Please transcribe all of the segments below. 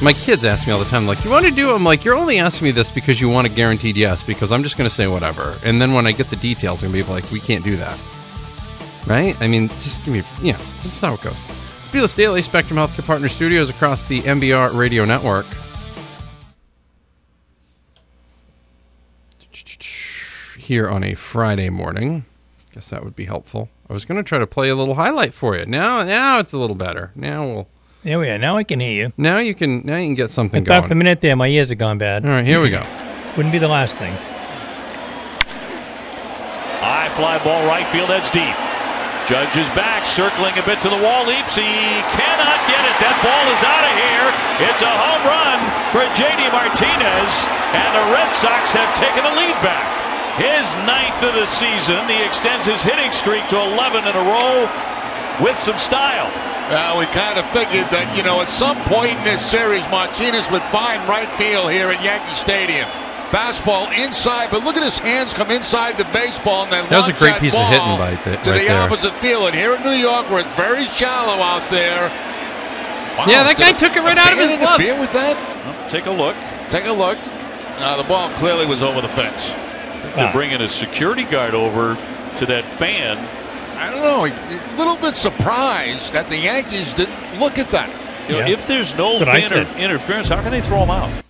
My kids ask me all the time, like, "You want to do?" it?" I'm like, "You're only asking me this because you want a guaranteed yes." Because I'm just going to say whatever, and then when I get the details, I'm going to be like, "We can't do that." Right? I mean, just give me, you know, that's how it goes. It's B-List Daily Spectrum Healthcare Partner Studios across the MBR Radio Network. Here on a Friday morning. Guess that would be helpful. I was going to try to play a little highlight for you. Now, now it's a little better. Now we'll. There we are. Now I can hear you. Now you can. Now you can get something I thought for a minute there, my ears had gone bad. All right, here we go. Wouldn't be the last thing. High fly ball right field, that's deep. Judge is back, circling a bit to the wall, leaps. He cannot get it. That ball is out of here. It's a home run for JD Martinez, and the Red Sox have taken the lead back. His ninth of the season. He extends his hitting streak to 11 in a row with some style. Uh, we kind of figured that, you know, at some point in this series, Martinez would find right field here at Yankee Stadium. Fastball inside, but look at his hands come inside the baseball and then That was a great piece of hitting by the- to right the there. opposite field. And here in New York, where it's very shallow out there. Wow, Yeah, that guy a- took it right out of his glove. with that? Well, take a look. Take a look. Now the ball clearly was over the fence. They're bringing a security guard over to that fan. I don't know. A little bit surprised that the Yankees didn't look at that. You know, Yeah. if there's no That's what I fan inter- interference, how can they throw him out?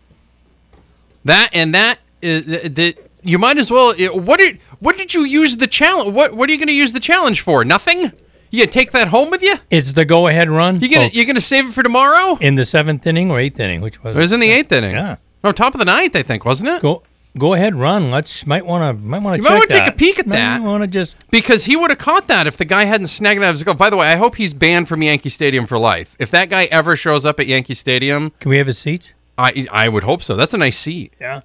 That and that is uh, that you might as well. Uh, what did what did you use the challenge? What what are you going to use the challenge for? Nothing. You gonna take that home with you? It's the go-ahead run. You gonna folks. you gonna save it for tomorrow? in the seventh inning or eighth inning, which was It was in the eighth inning. Yeah. No, top of the ninth, I think, wasn't it? Go go ahead, run. Let's might want to might want to. You to might check wanna take a peek at Might that. Want to just Because he would have caught that if the guy hadn't snagged it out of his glove. By the way, I hope he's banned from Yankee Stadium for life. If that guy ever shows up at Yankee Stadium, can we have a seat? I I would hope so. That's a nice seat. Yeah.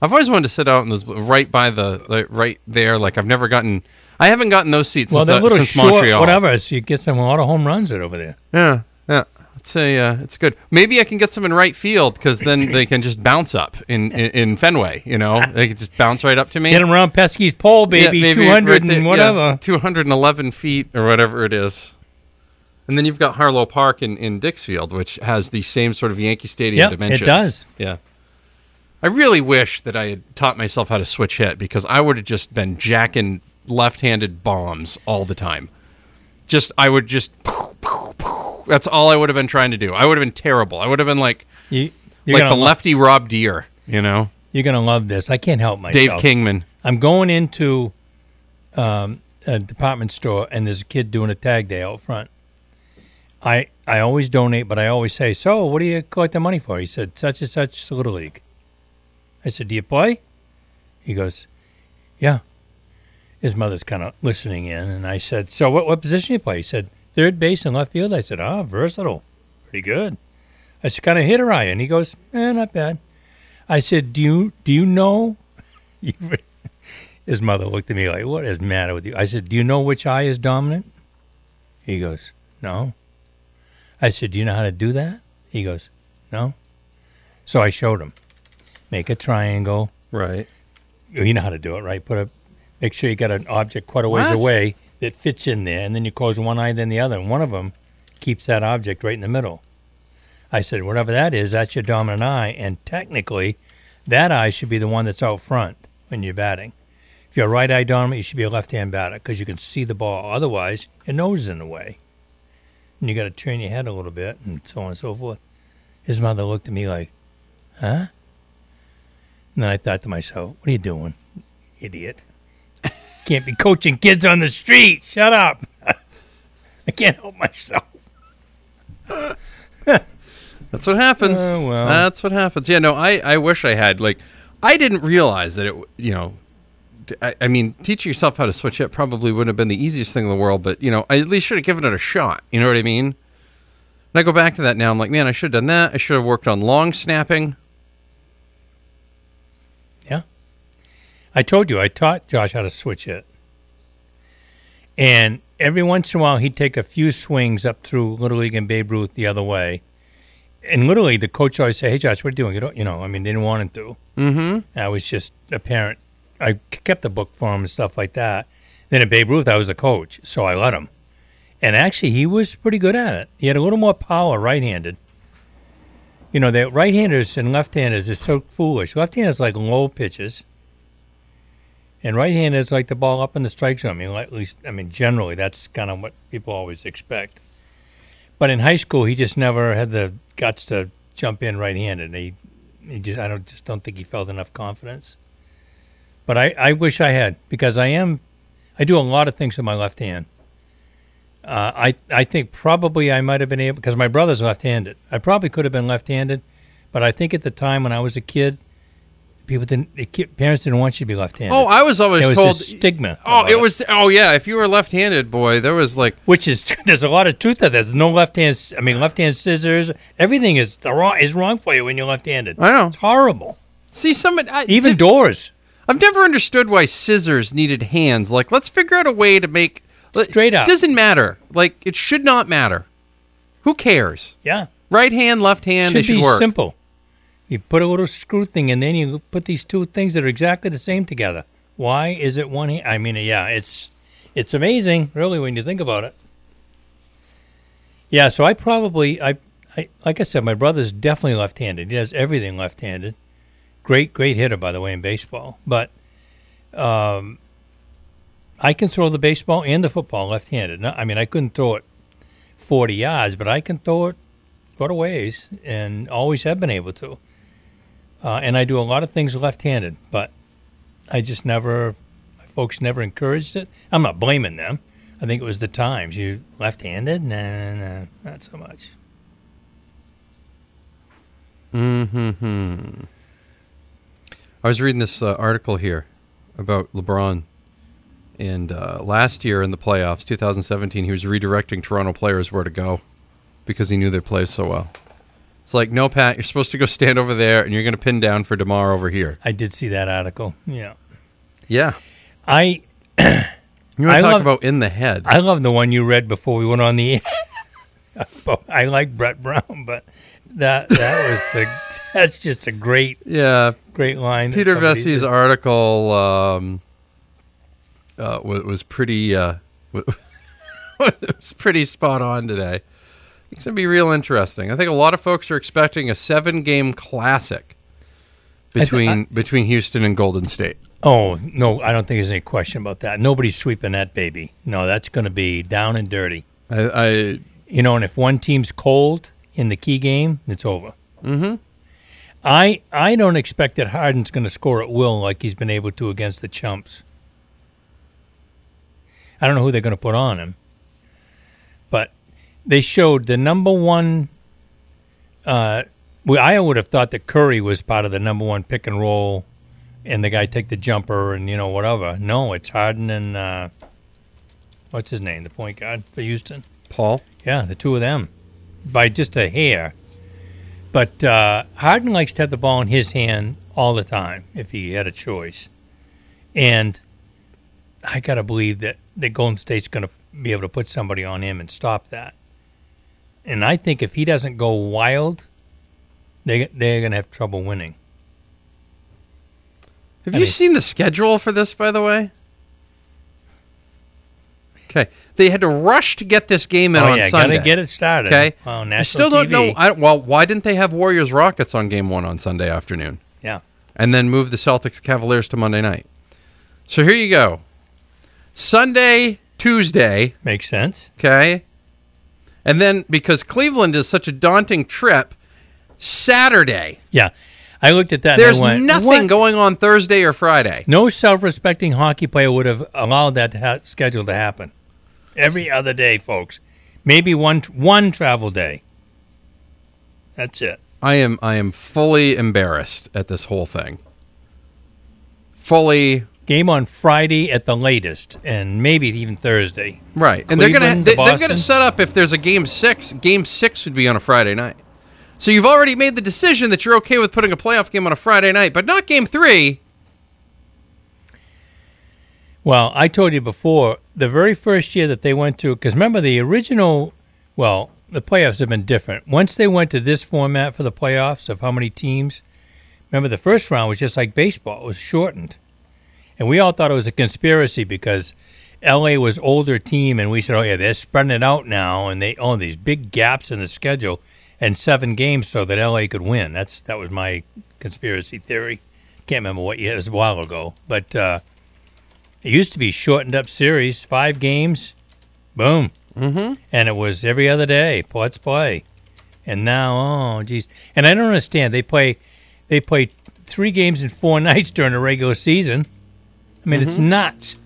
I've always wanted to sit out in those right by the like, right there. Like I've never gotten. I haven't gotten those seats Well, since, uh, a little since short, Montreal. whatever. So you get some a lot of home runs right over there. Yeah, yeah. It's a uh, it's good. Maybe I can get some in right field because then they can just bounce up in, in in Fenway. You know, they can just bounce right up to me. Get him around Pesky's pole, baby. Yeah, Two hundred right and yeah, whatever. 211 feet or whatever it is. And then you've got Harlow Park in, in Dixfield, which has the same sort of Yankee Stadium Yep, it dimensions. does. Yeah. I really wish that I had taught myself how to switch hit because I would have just been jacking left-handed bombs all the time. Just I would just that's all I would have been trying to do. I would have been terrible. I would have been like You, like the lo- lefty Rob Deer, you know, You're gonna love this. I can't help myself. Dave Kingman. I'm going into um, a department store, and there's a kid doing a tag day out front. I I always donate, but I always say, "So, what do you collect the money for?" He said, "Such and such little league." I said, "Do you play?" He goes, "Yeah." His mother's kind of listening in, and I said, "So, what what position you play?" He said, third base and left field." I said, "Ah, versatile, pretty good." I said, "Kind of hitter are you?" And he goes, "Eh, not bad." I said, "Do you do you know?" His mother looked at me like, "What is the matter with you?" I said, "Do you know which eye is dominant?" He goes, "No." I said, "Do you know how to do that?" He goes, "No." So I showed him. Make a triangle. Right. You know how to do it, right? Put a, make sure you got an object quite a ways What? away that fits in there, and then you close one eye, then the other, and one of them keeps that object right in the middle. I said, whatever that is, that's your dominant eye, and technically, that eye should be the one that's out front when you're batting. If you're a right eye dominant, you should be a left hand batter because you can see the ball. Otherwise, your nose is in the way, and you got to turn your head a little bit, and so on and so forth. His mother looked at me like, "Huh?" And then I thought to myself, "What are you doing, idiot? Can't be coaching kids on the street. Shut up. I can't help myself." That's what happens. Oh, well. That's what happens. Yeah, no, I, I wish I had like I didn't realize that it you know I mean teaching yourself how to switch it probably wouldn't have been the easiest thing in the world, but you know I at least should have given it a shot. You know what I mean? And I go back to that now. I'm like, man, I should have done that. I should have worked on long snapping. I told you I taught Josh how to switch it. And every once in a while he'd take a few swings up through Little League and Babe Ruth the other way. And literally the coach always say, Hey Josh, what are you doing? You, don't, you know, I mean they didn't want him to. Mm-hmm. I was just a parent. I kept the book for him and stuff like that. Then at Babe Ruth I was the coach, so I let him. And actually he was pretty good at it. He had a little more power right handed. You know, the right-handers and left-handers is so foolish. Left-handers like low pitches, and right-handers like the ball up in the strike zone. I mean, at least, I mean, generally, that's kind of what people always expect. But in high school, he just never had the guts to jump in right-handed. He, he just, I don't, just don't think he felt enough confidence. But I, I wish I had because I am, I do a lot of things with my left hand. Uh, I I think probably I might have been able because my brother's left-handed. I probably could have been left-handed, but I think at the time when I was a kid, people didn't, parents didn't want you to be left-handed. Oh, I was always there was told. stigma. oh, about it was. Oh, yeah. If you were left-handed, boy, there was like. which is there's a lot of truth to that. There's no left hand. I mean, left hand scissors. Everything is the wrong is wrong for you when you're left-handed. I know. It's horrible. See, some Even did- doors. I've never understood why scissors needed hands. Like, let's figure out a way to make Straight up. It doesn't matter. Like, it should not matter. Who cares? Yeah. Right hand, left hand, should they should be work. simple. You put a little screw thing and then you put these two things that are exactly the same together. Why is it one? I mean, yeah, it's it's amazing, really, when you think about it. Yeah, so I probably I, I like I said, my brother's definitely left-handed. He does everything left-handed. Great, great hitter, by the way, in baseball. But um, I can throw the baseball and the football left-handed. No, I mean, I couldn't throw it forty yards, but I can throw it quite a ways, and always have been able to. Uh, and I do a lot of things left-handed, but I just never, my folks never encouraged it. I'm not blaming them. I think it was the times. You left-handed? Nah, nah, nah, not so much. Mm-hmm. I was reading this uh, article here about LeBron, and uh, last year in the playoffs, 2017, he was redirecting Toronto players where to go because he knew they play so well. It's like, no, Pat, you're supposed to go stand over there, and you're going to pin down for DeMar over here. I did see that article. Yeah, Yeah, I you want to talk love- about in the head? I love the one you read before we went on the air. I like Brett Brown, but that that was a, that's just a great yeah, great line. Peter did. article um, uh, was, was pretty uh, was pretty spot on today. It's gonna be real interesting. I think a lot of folks are expecting a seven game classic between between Houston and Golden State. Oh no, I don't think there's any question about that. Nobody's sweeping that baby. No, that's going to be down and dirty. I, I You know, and if one team's cold in the key game, it's over. Mm-hmm. I I don't expect that Harden's going to score at will like he's been able to against the chumps. I don't know who they're going to put on him, they showed the number one. Uh, well, I would have thought that Curry was part of the number one pick and roll, and the guy take the jumper and you know whatever. No, it's Harden and uh, what's his name, the point guard for Houston. Paul. Yeah, the two of them by just a hair. But uh, Harden likes to have the ball in his hand all the time if he had a choice. And I got to believe that the Golden State's going to be able to put somebody on him and stop that. And I think if he doesn't go wild, they they're going to have trouble winning. Have I you mean- seen the schedule for this, by the way? Okay, they had to rush to get this game in oh on yeah, Sunday. got to get it started. Okay, Well, I still don't TV. know. I, well, why didn't they have Warriors Rockets on game one on Sunday afternoon? yeah. and then move the Celtics Cavaliers to Monday night. So here you go. Sunday, Tuesday, Makes sense. okay? And then because Cleveland is such a daunting trip, Saturday. Yeah. I looked at that and There's went, nothing "What?" going on Thursday or Friday. No self-respecting hockey player would have allowed that to ha- schedule to happen. Every other day, folks. Maybe one one travel day. That's it. I am I am fully embarrassed at this whole thing. Fully Game on Friday at the latest, and maybe even Thursday. right. And they're gonna they, to they're gonna set up if there's a game six, game six would be on a Friday night. So you've already made the decision that you're okay with putting a playoff game on a Friday night, but not game three. Well, I told you before, the very first year that they went to, because remember the original, well, the playoffs have been different. Once they went to this format for the playoffs of how many teams, remember the first round was just like baseball, it was shortened. And we all thought it was a conspiracy because LA was older team, and we said, oh, yeah, they're spreading it out now, and they, oh, these big gaps in the schedule. and seven games so that LA could win. That's that was my conspiracy theory. Can't remember what year it was a while ago, but uh, it used to be shortened up series, five games, boom, mm-hmm. and it was every other day. Let's play, and now oh geez, and I don't understand. They play they play three games in four nights during the regular season. I mean, it's mm-hmm. nuts.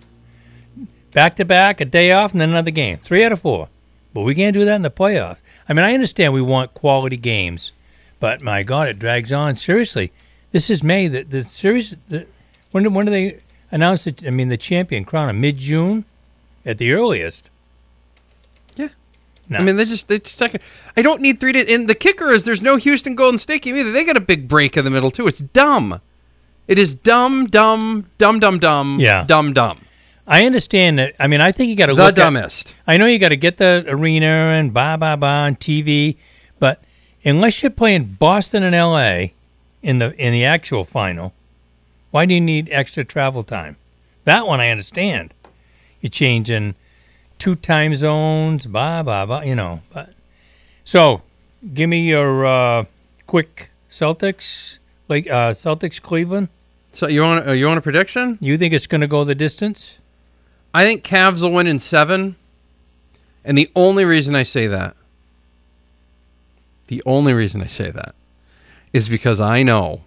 Back to back, a day off, and then another game. Three out of four. But we can't do that in the playoffs. I mean, I understand we want quality games, but my God, it drags on. Seriously, this is May. The, the series, the, when, do- when do they announce it? I mean, the champion crown? Mid June at the earliest. Yeah. No. I mean, they just they stuck. I don't need three days. And the kicker is there's no Houston Golden State game either. They got a big break in the middle too. It's dumb. It is dumb, dumb, dumb, dumb, dumb. Yeah. Dumb, dumb. I understand that. I mean, I think you got to The look at- dumbest. I know you got to get the arena and blah blah blah on TV, but unless you're playing Boston and LA in the in the actual final, why do you need extra travel time? That one I understand. You're changing two time zones, blah blah blah. You know, but so give me your uh, quick Celtics, like uh, Celtics Cleveland. So you want you want a prediction? You think it's going to go the distance? I think Cavs will win in seven. And the only reason I say that, the only reason I say that, is because I know,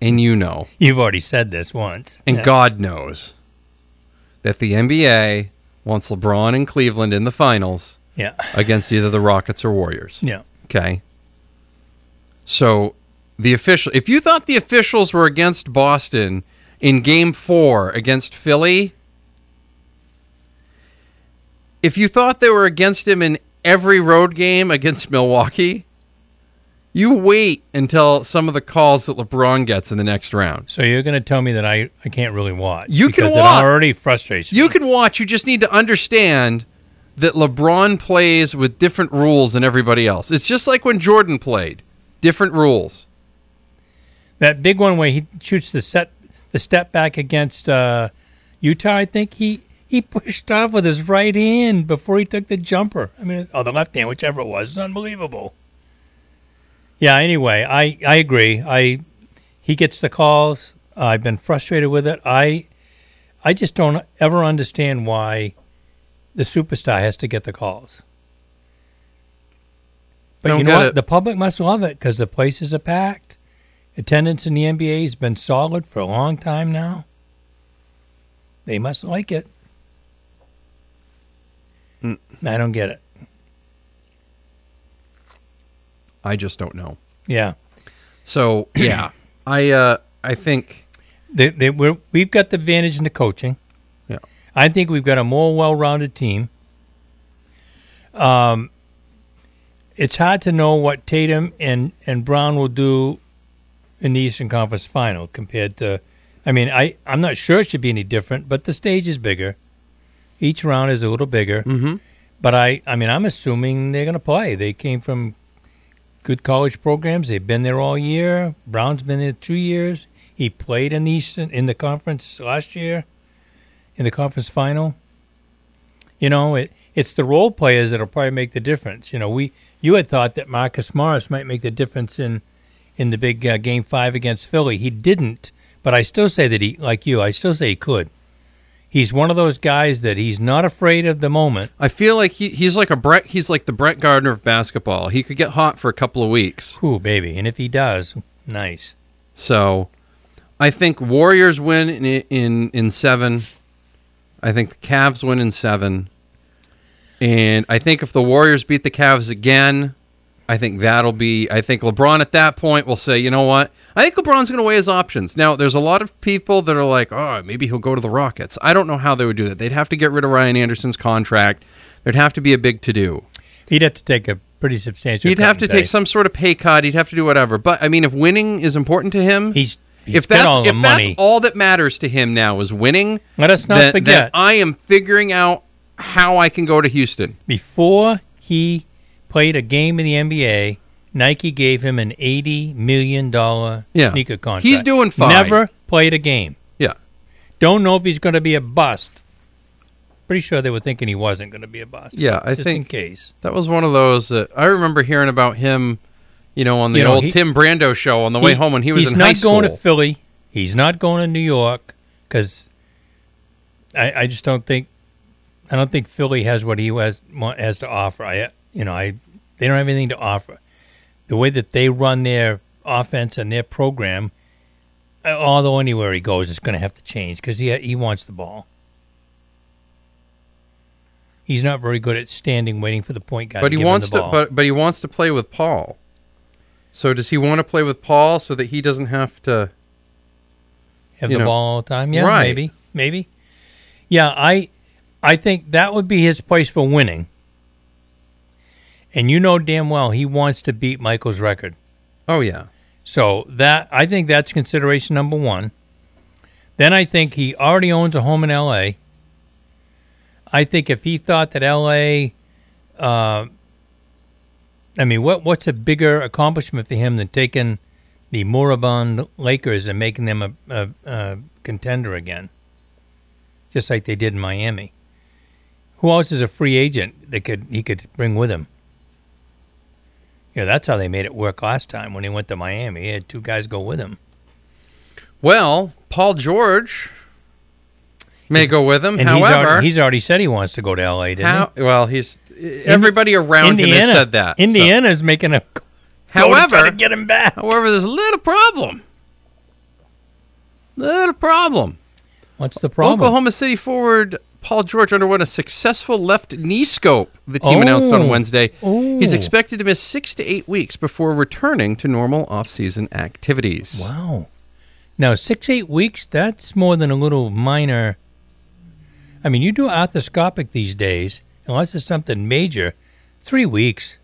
and you know, You've already said this once. and Yeah. God knows, that the NBA wants LeBron and Cleveland in the finals Yeah, against either the Rockets or Warriors. yeah. Okay. So the official, if you thought the officials were against Boston in Game Four against Philly, if you thought they were against him in every road game against Milwaukee, you wait until some of the calls that LeBron gets in the next round. So you're going to tell me that I, I can't really watch? You can watch. It already frustrates You can watch. You just need to understand that LeBron plays with different rules than everybody else. It's just like when Jordan played, different rules. That big one where he shoots the set, the step back against uh, Utah. I think he he pushed off with his right hand before he took the jumper. I mean, oh, the left hand, whichever it was, it's unbelievable. Yeah. Anyway, I I agree. I he gets the calls. I've been frustrated with it. I I just don't ever understand why the superstar has to get the calls. But Don't you know what? it. The public must love it because the places are packed. Attendance in the NBA has been solid for a long time now. They must like it. Mm. I don't get it. I just don't know. Yeah, So yeah, I uh, I think they, they, we're, we've got the advantage in the coaching. Yeah. I think we've got a more well-rounded team. Um, it's hard to know what Tatum and, and Brown will do in the Eastern Conference Final compared to. I mean, I I'm not sure it should be any different, but the stage is bigger. Each round is a little bigger. Mhm. But I I mean, I'm assuming they're going to play. They came from good college programs. They've been there all year. Brown's been there two years. He played in the Eastern in the conference last year, in the conference final. You know, it it's the role players that'll probably make the difference. You know, we you had thought that Marcus Morris might make the difference in in the big uh, game five against Philly. He didn't, but I still say that he, like you, I still say he could. He's one of those guys that he's not afraid of the moment. I feel like he, he's like a Brett. He's like the Brett Gardner of basketball. He could get hot for a couple of weeks. Ooh, baby, and if he does, nice. So, I think Warriors win in in in seven. I think the Cavs win in seven, and I think if the Warriors beat the Cavs again, I think that'll be. I think LeBron at that point will say, you know what? I think LeBron's going to weigh his options. Now, there's a lot of people that are like, oh, maybe he'll go to the Rockets. I don't know how they would do that. They'd have to get rid of Ryan Anderson's contract. There'd have to be a big to do. He'd have to take a pretty substantial. He'd have to take some sort of pay cut. He'd have to do whatever. But I mean, if winning is important to him, He's, he's if that's all if money. that's all that matters to him now is winning, Let us not then, then I am figuring out how I can go to Houston. before he played a game in the NBA, Nike gave him an eighty million dollar Yeah. sneaker contract. He's doing fine. Never played a game. Yeah. Don't know if he's going to be a bust. pretty sure they were thinking he wasn't going to be a bust. Yeah, I just in think case. that was one of those that I remember hearing about him. You know, on the You know, old he- Tim Brando show on the way home when he was in high school. He's not going to Philly. He's not going to New York because I, I just don't think I don't think Philly has what he has has to offer. I you know I they don't have anything to offer. The way that they run their offense and their program, uh, although anywhere he goes, it's going to have to change because he he wants the ball. He's not very good at standing waiting for the point guy. but to he wants to. But but he wants to play with Paul. So does he want to play with Paul so that he doesn't have to? have the know, ball all the time. Yeah, right. maybe, maybe. Yeah, I, I think that would be his place for winning. And you know damn well he wants to beat Michael's record. Oh yeah. So that I think that's consideration number one. Then I think he already owns a home in L.A. I think if he thought that L.A. Uh, I mean, what what's a bigger accomplishment for him than taking the moribund Lakers and making them a, a, a contender again, just like they did in Miami? Who else is a free agent that could he could bring with him? Yeah, that's how they made it work last time when he went to Miami. He had two guys go with him. Well, Paul George may go with him. And he's However, already, he's already said he wants to go to LA, didn't how, well, he's everybody he? around him has said that. so- Indiana's making a to However, try to get him back. however, there's a little problem. Little problem. What's the problem? Oklahoma City forward Paul George underwent a successful left knee scope. The team Oh. announced on oh. Wednesday. He's Oh. expected to miss six to eight weeks before returning to normal off-season activities. Wow. Now six eight weeks. That's more than a little minor. I mean, you do arthroscopic these days, unless it's something major. Three weeks.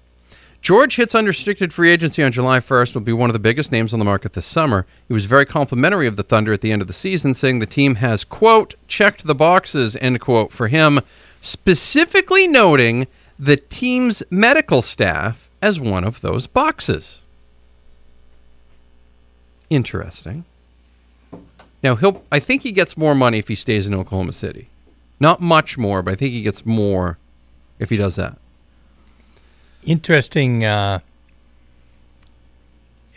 George hits unrestricted free agency on July 1st. Will be one of the biggest names on the market this summer. He was very complimentary of the Thunder at the end of the season, saying the team has quote checked the boxes end quote for him, specifically noting the team's medical staff as one of those boxes. Interesting. Now he'll. I think he gets more money if he stays in Oklahoma City. Not much more, but I think he gets more if he does that. Interesting. Uh,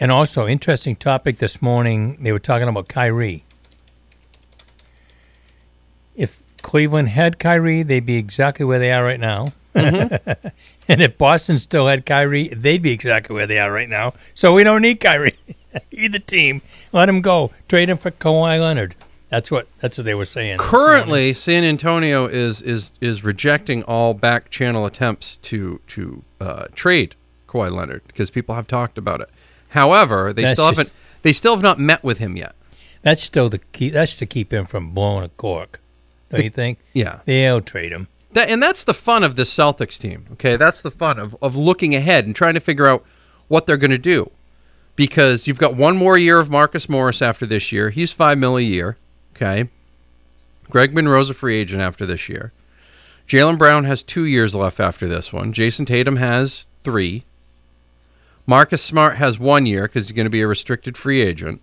and also interesting topic this morning. They were talking about Kyrie. If Cleveland had Kyrie, they'd be exactly where they are right now. Mm-hmm. and if Boston still had Kyrie, they'd be exactly where they are right now. So we don't need Kyrie. Either team, let him go. Trade him for Kawhi Leonard. That's what that's what they were saying. Currently, San Antonio is is is rejecting all back channel attempts to to uh, trade Kawhi Leonard because people have talked about it. However, they That's still just- haven't they still have not met with him yet. that's still the key. That's to keep him from blowing a cork. Don't you think? Yeah, They'll trade him. that, and that's the fun of this Celtics team. Okay, that's the fun of of looking ahead and trying to figure out what they're going to do because you've got one more year of Marcus Morris after this year. He's five mil a year. Okay, Greg Monroe's a free agent after this year. Jaylen Brown has two years left after this one. Jayson Tatum has three. Marcus Smart has one year because he's going to be a restricted free agent.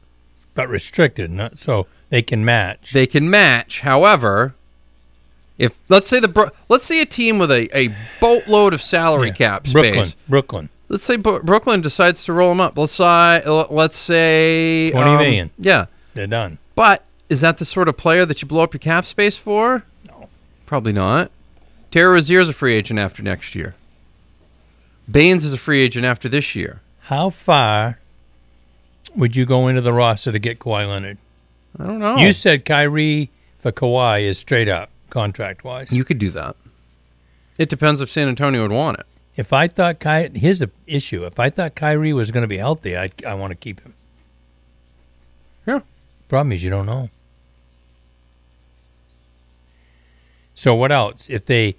but restricted, not so they can match. They can match. However, if let's say the Bro- let's say a team with a, a boatload of salary cap Brooklyn, space. Brooklyn. Brooklyn. Let's say Bro- Brooklyn decides to roll them up. Let's say let's say 20 um, million. Yeah, They're done. but is that the sort of player that you blow up your cap space for? No. Probably not. Terry Rozier's a free agent after next year. Baynes is a free agent after this year. How far would you go into the roster to get Kawhi Leonard? I don't know. You said Kyrie for Kawhi is straight up contract wise. You could do that. It depends if San Antonio would want it. If I thought Ky, here's the issue. If I thought Kyrie was going to be healthy, I I want to keep him. Yeah. Problem is, you don't know. So what else? If they,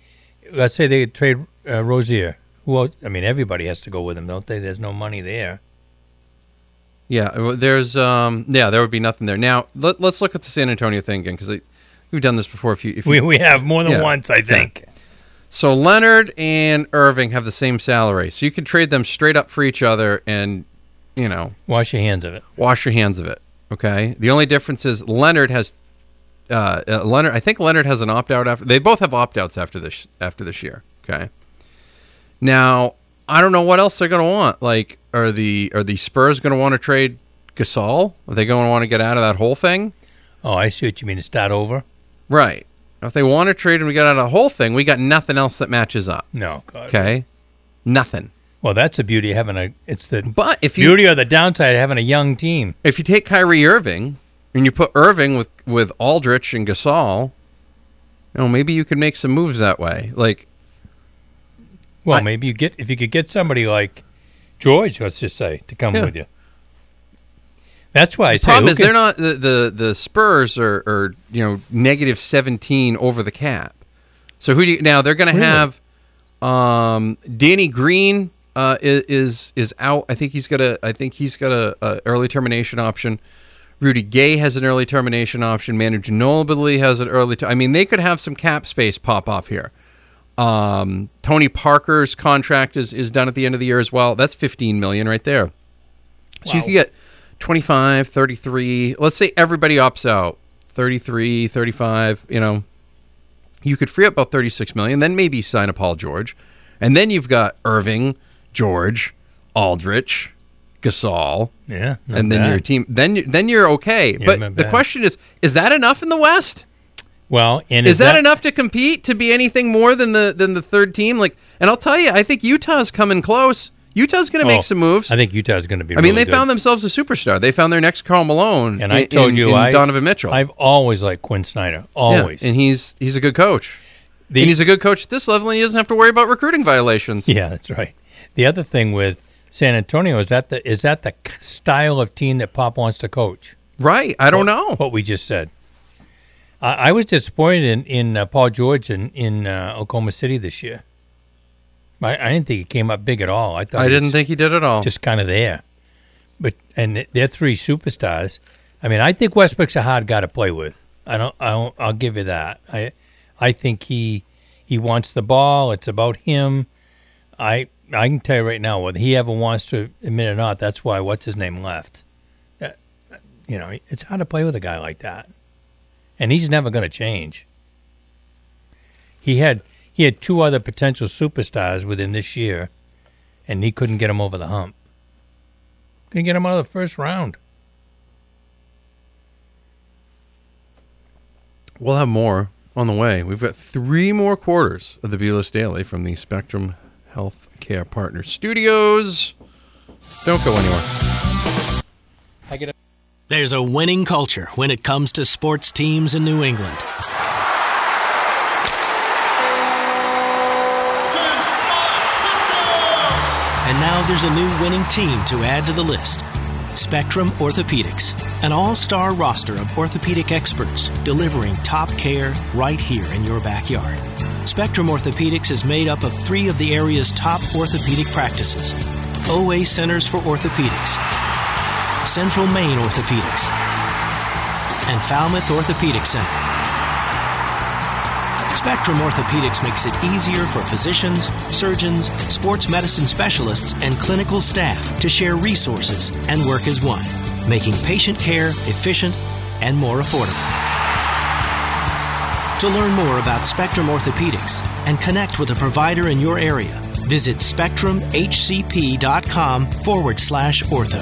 let's say they trade uh, Rozier, who else? I mean, everybody has to go with him, don't they? There's no money there. Yeah, there's um yeah, there would be nothing there. Now, let, let's look at the San Antonio thing again because we've done this before. If you, if you We we have more than Yeah. once, I think. so Leonard and Irving have the same salary, so you could trade them straight up for each other, and you know Wash your hands of it. wash your hands of it. Okay. The only difference is Leonard has uh, uh, Leonard. I think Leonard has an opt out after. They both have opt outs after this after this year. Okay. Now I don't know what else they're going to want. Like, are the are the Spurs going to want to trade Gasol? Are they going to want to get out of that whole thing? Oh, I see what you mean. To start over? Right. If they want to trade and we get out of the whole thing, we got nothing else that matches up. No. God. Okay. Nothing. Well, that's the beauty of having a. It's the But if you beauty or the downside of having a young team. if you take Kyrie Irving and you put Irving with with Aldridge and Gasol, you know maybe you could make some moves that way. Like Well, I- maybe you get if you could get somebody like George, let's just say, to come Yeah. with you. That's why I say. problem is can- they're not the the, the Spurs are, are you know negative seventeen over the cap. So who do you now? They're going to Really? have um, Danny Green uh, is, is is out. I think he's got a I think he's got a, a early termination option. Rudy Gay has an early termination option. Manu Ginobili has an early. Ter- I mean, they could have some cap space pop off here. Um, Tony Parker's contract is, is done at the end of the year as well. That's 15 million right there. So you could get 25, 33. Let's say everybody opts out. 33, 35, you know. You could free up about 36 million, then maybe sign a Paul George. And then you've got Irving, George, Aldridge, Gasol, yeah, and then bad. your team then you- then you're okay. but the question is is that enough in the West? Well, and Is, that, enough to compete to be anything more than the than the third team? Like, and I'll tell you, I think Utah's coming close. Utah's going to Oh, make some moves. I think Utah's going to be. I mean, really they good. found themselves a superstar. They found their next Karl Malone. And I in- told you, in I Donovan Mitchell. I've always liked Quin Snyder. Yeah, Always. and he's he's a good coach. The- and he's a good coach at this level, and he doesn't have to worry about recruiting violations. Yeah, that's right. The other thing with San Antonio is that the is that the style of team that Pop wants to coach. Right? I don't know. What we just said. I, I was disappointed in in uh, Paul George in in uh, Oklahoma City this year. I, I didn't think he came up big at all. I thought I didn't think he did at all. just kind of there. But and they're three superstars. I mean, I think Westbrook's a hard guy to play with. I don't. I don't I'll give you that. I I think he he wants the ball. It's about him. I I can tell you right now, whether he ever wants to admit it or not, that's why what's his name left. Uh, you know, it's hard to play with a guy like that, and he's never going to change. He had he had two other potential superstars within this year, and he couldn't get him over the hump. Couldn't get him out of the first round. We'll have more on the way. We've got three more quarters of the B-List Daily from the Spectrum Health Care Partner Studios. Don't go anywhere. I get a There's a winning culture when it comes to sports teams in New England. And now there's a new winning team to add to the list Spectrum Orthopedics, an all star roster of orthopedic experts delivering top care right here in your backyard. Spectrum Orthopedics is made up of three of the area's top orthopedic practices OA Centers for Orthopedics, Central Maine Orthopedics, and Falmouth Orthopedic Center. Spectrum Orthopedics makes it easier for physicians, surgeons, sports medicine specialists, and clinical staff to share resources and work as one, making patient care efficient and more affordable. To learn more about Spectrum Orthopedics and connect with a provider in your area, visit spectrumhcp.com forward slash ortho.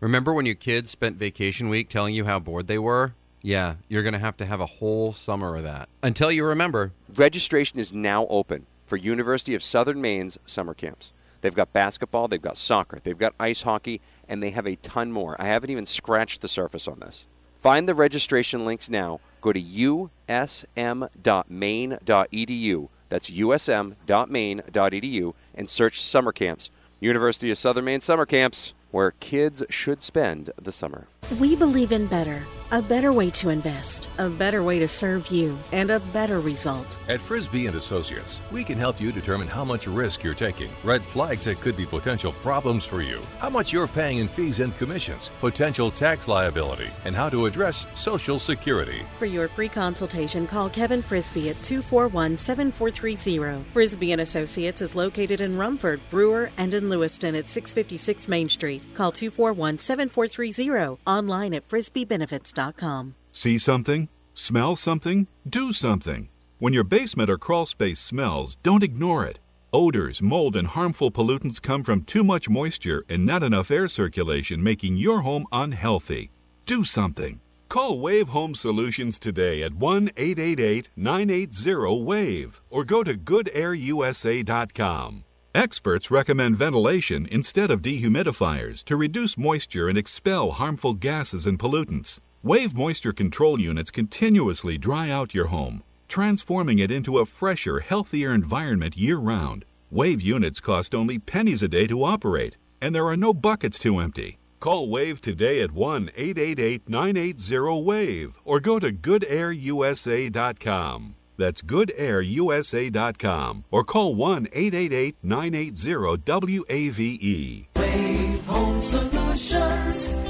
Remember when your kids spent vacation week telling you how bored they were? Yeah, you're going to have to have a whole summer of that. Until you remember. Registration is now open for University of Southern Maine's summer camps. They've got basketball, they've got soccer, they've got ice hockey, and they have a ton more. I haven't even scratched the surface on this. Find the registration links now. Go to usm.maine.edu. That's usm.maine.edu and search summer camps. University of Southern Maine summer camps, where kids should spend the summer. We believe in better. A better way to invest, a better way to serve you, and a better result. At Frisbee and Associates, we can help you determine how much risk you're taking, red flags that could be potential problems for you, how much you're paying in fees and commissions, potential tax liability, and how to address Social Security. For your free consultation, call Kevin Frisbee at 241-7430. Frisbee and Associates is located in Rumford, Brewer, and in Lewiston at 656 Main Street. Call 241-7430. Online at frisbeebenefits.com. See something? Smell something? Do something. When your basement or crawl space smells, don't ignore it. Odors, mold, and harmful pollutants come from too much moisture and not enough air circulation, making your home unhealthy. Do something. Call Wave Home Solutions today at 1 888 980 WAVE or go to goodairusa.com. Experts recommend ventilation instead of dehumidifiers to reduce moisture and expel harmful gases and pollutants. Wave moisture control units continuously dry out your home, transforming it into a fresher, healthier environment year round. Wave units cost only pennies a day to operate, and there are no buckets to empty. Call Wave today at 1 888 980 WAVE or go to goodairusa.com. That's goodairusa.com or call 1 888 980 WAVE. Wave Home Solutions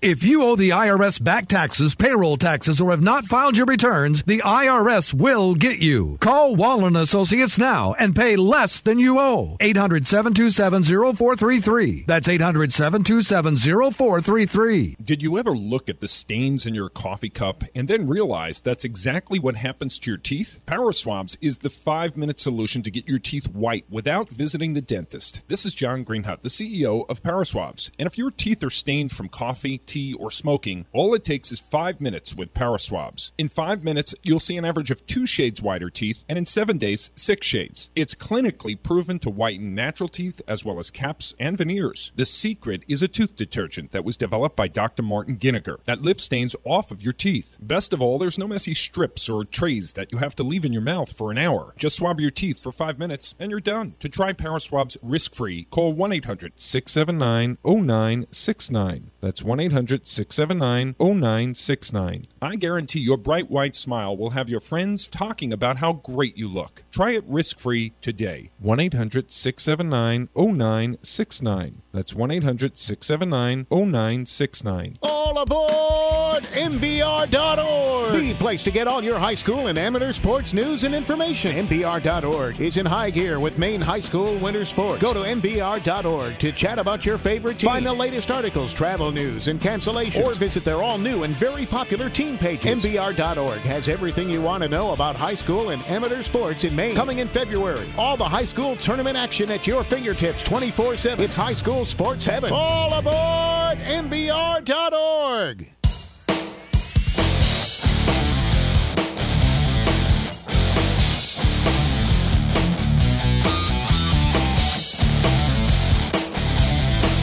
If you owe the IRS back taxes, payroll taxes, or have not filed your returns, the IRS will get you. Call Wallen Associates now and pay less than you owe. 800 727 0433. That's 800 727 0433. Did you ever look at the stains in your coffee cup and then realize that's exactly what happens to your teeth? Power Swabs is the five minute solution to get your teeth white without visiting the dentist. This is John Greenhut, the CEO of Power Swabs. And if your teeth are stained from coffee, tea, or smoking, all it takes is five minutes with Power Swabs. In five minutes, you'll see an average of two shades whiter teeth, and in seven days, six shades. It's clinically proven to whiten natural teeth as well as caps and veneers. The secret is a tooth detergent that was developed by Dr. Martin Giniger that lifts stains off of your teeth. Best of all, there's no messy strips or trays that you have to leave in your mouth for an hour. Just swab your teeth for five minutes and you're done. To try Power Swabs risk free, call 1 800 679 0969. That's 1 800 679 0969. I guarantee your bright white smile will have your friends talking about how great you look. Try it risk free today. 1 800 679 0969. That's 1 800 679 0969. All aboard MBR.org, the place to get all your high school and amateur sports news and information. MBR.org is in high gear with Maine High School winter sports. Go to MBR.org to chat about your favorite team. Find the latest articles, travel news, and cancellations. Or visit their all new and very popular team pages. MBR.org has everything you want to know about high school and amateur sports in Maine. Coming in February, all the high school tournament action at your fingertips 24 7. It's high school sports heaven. All aboard MBR.org.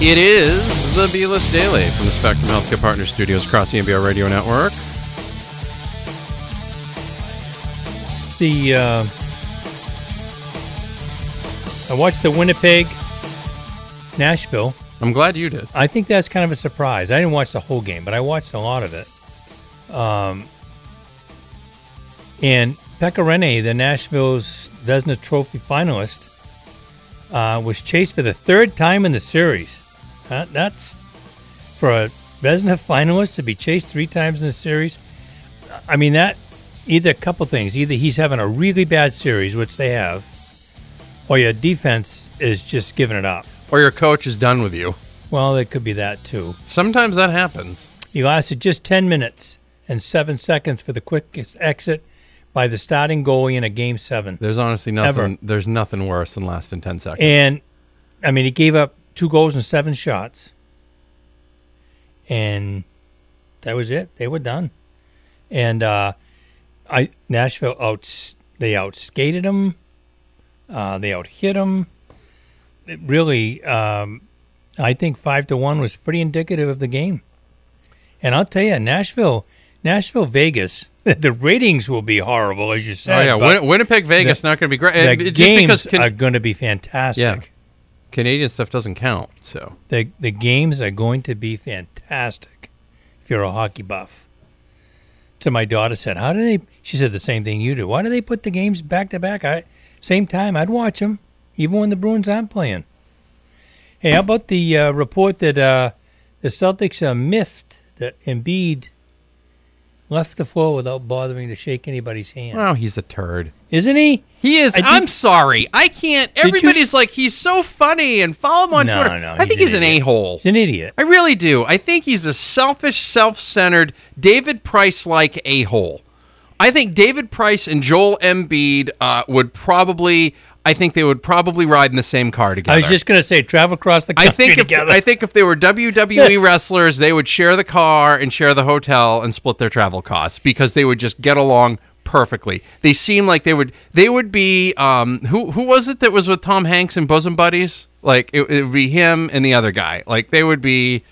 It is the B List Daily from the Spectrum Healthcare Partners Studios across the MBR Radio Network. The uh, I watched the Winnipeg Nashville. I'm glad you did. I think that's kind of a surprise. I didn't watch the whole game, but I watched a lot of it. Um, and Pekka Rinne, the Nashville's Vezina Trophy finalist, uh, was chased for the third time in the series. Uh, that's for a Vezina finalist to be chased three times in the series. I mean, that either a couple things. Either he's having a really bad series, which they have, or your defense is just giving it up. Or your coach is done with you. Well, it could be that too. Sometimes that happens. He lasted just 10 minutes and seven seconds for the quickest exit by the starting goalie in a game seven. There's honestly nothing. Ever. There's nothing worse than lasting ten seconds. And I mean, he gave up two goals and seven shots, and that was it. They were done. And uh, I Nashville out they outskated him. Uh, they outhit him. It really, um, I think five to one was pretty indicative of the game. And I'll tell you, Nashville, Nashville, Vegas. The ratings will be horrible, as you said. oh yeah, Win- Winnipeg, Vegas, not going to be great. The just games because Can- are going to be fantastic. yeah, Canadian stuff doesn't count. So The the games are going to be fantastic if you're a hockey buff. So my daughter said, "How do they?" She said the same thing you do. Why do they put the games back to back? I same time. I'd watch them even when the Bruins aren't playing. Hey, how about the uh, report that uh, the Celtics uh, miffed that Embiid left the floor without bothering to shake anybody's hand. Oh, he's a turd. Isn't he? He is. I think- I'm sorry. I can't. you- Everybody's like, he's so funny and follow him on No, Twitter. no, I think he's an a hole. He's an idiot. I really do. I think he's a selfish, self centered, David Price like a hole. I think David Price and Joel Embiid uh, would probably. I think they would probably ride in the same car together. I was just going to say, travel across the I country think if together. I think if they were WWE wrestlers, they would share the car and share the hotel and split their travel costs because they would just get along perfectly. They seem like they would they would be um who who was it that was with Tom Hanks and Bosom Buddies? Like it, it would be him and the other guy. Like they would be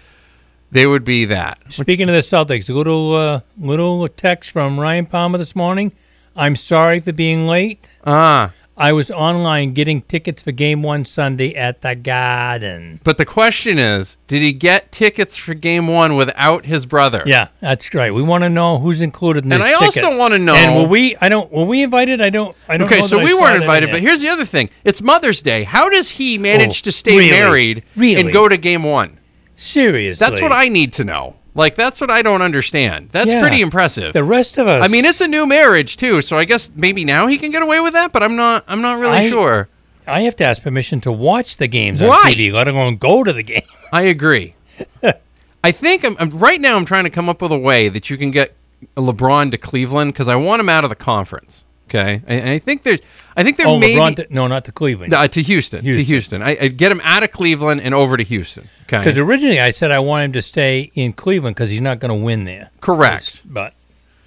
they would be that. Speaking of the Celtics, a little uh, little text from Ryan Palmer this morning. I'm sorry for being late. Ah. I was online getting tickets for Game One Sunday at the Garden. But the question is, did he get tickets for game 1 without his brother? Yeah, that's right. We want to know who's included in And these I also wanna know- And were we? I don't. Were we invited? I don't. I don't. Okay, know so I we weren't that in invited, but here's the other thing. It's Mother's Day. How does he manage Oh, to stay really? married Really? and go to game 1? seriously. That's what I need to know. Like that's what I don't understand. That's Yeah. pretty impressive. The rest of us. I mean, it's a new marriage too, so I guess maybe now he can get away with that, but I'm not I'm not really I- sure. I have to ask permission to watch the games on TV, let alone go to the game. I agree. I think I'm, I'm right now I'm trying to come up with a way that you can get LeBron to Cleveland cuz I want him out of the conference. Okay? And I think there's I think there oh, may LeBron! be, to- no, not to Cleveland. uh, to Houston, to Houston. Houston. I, I'd get him out of Cleveland and over to Houston. Okay? Because originally I said I want him to stay in Cleveland because he's not going to win there. Correct. But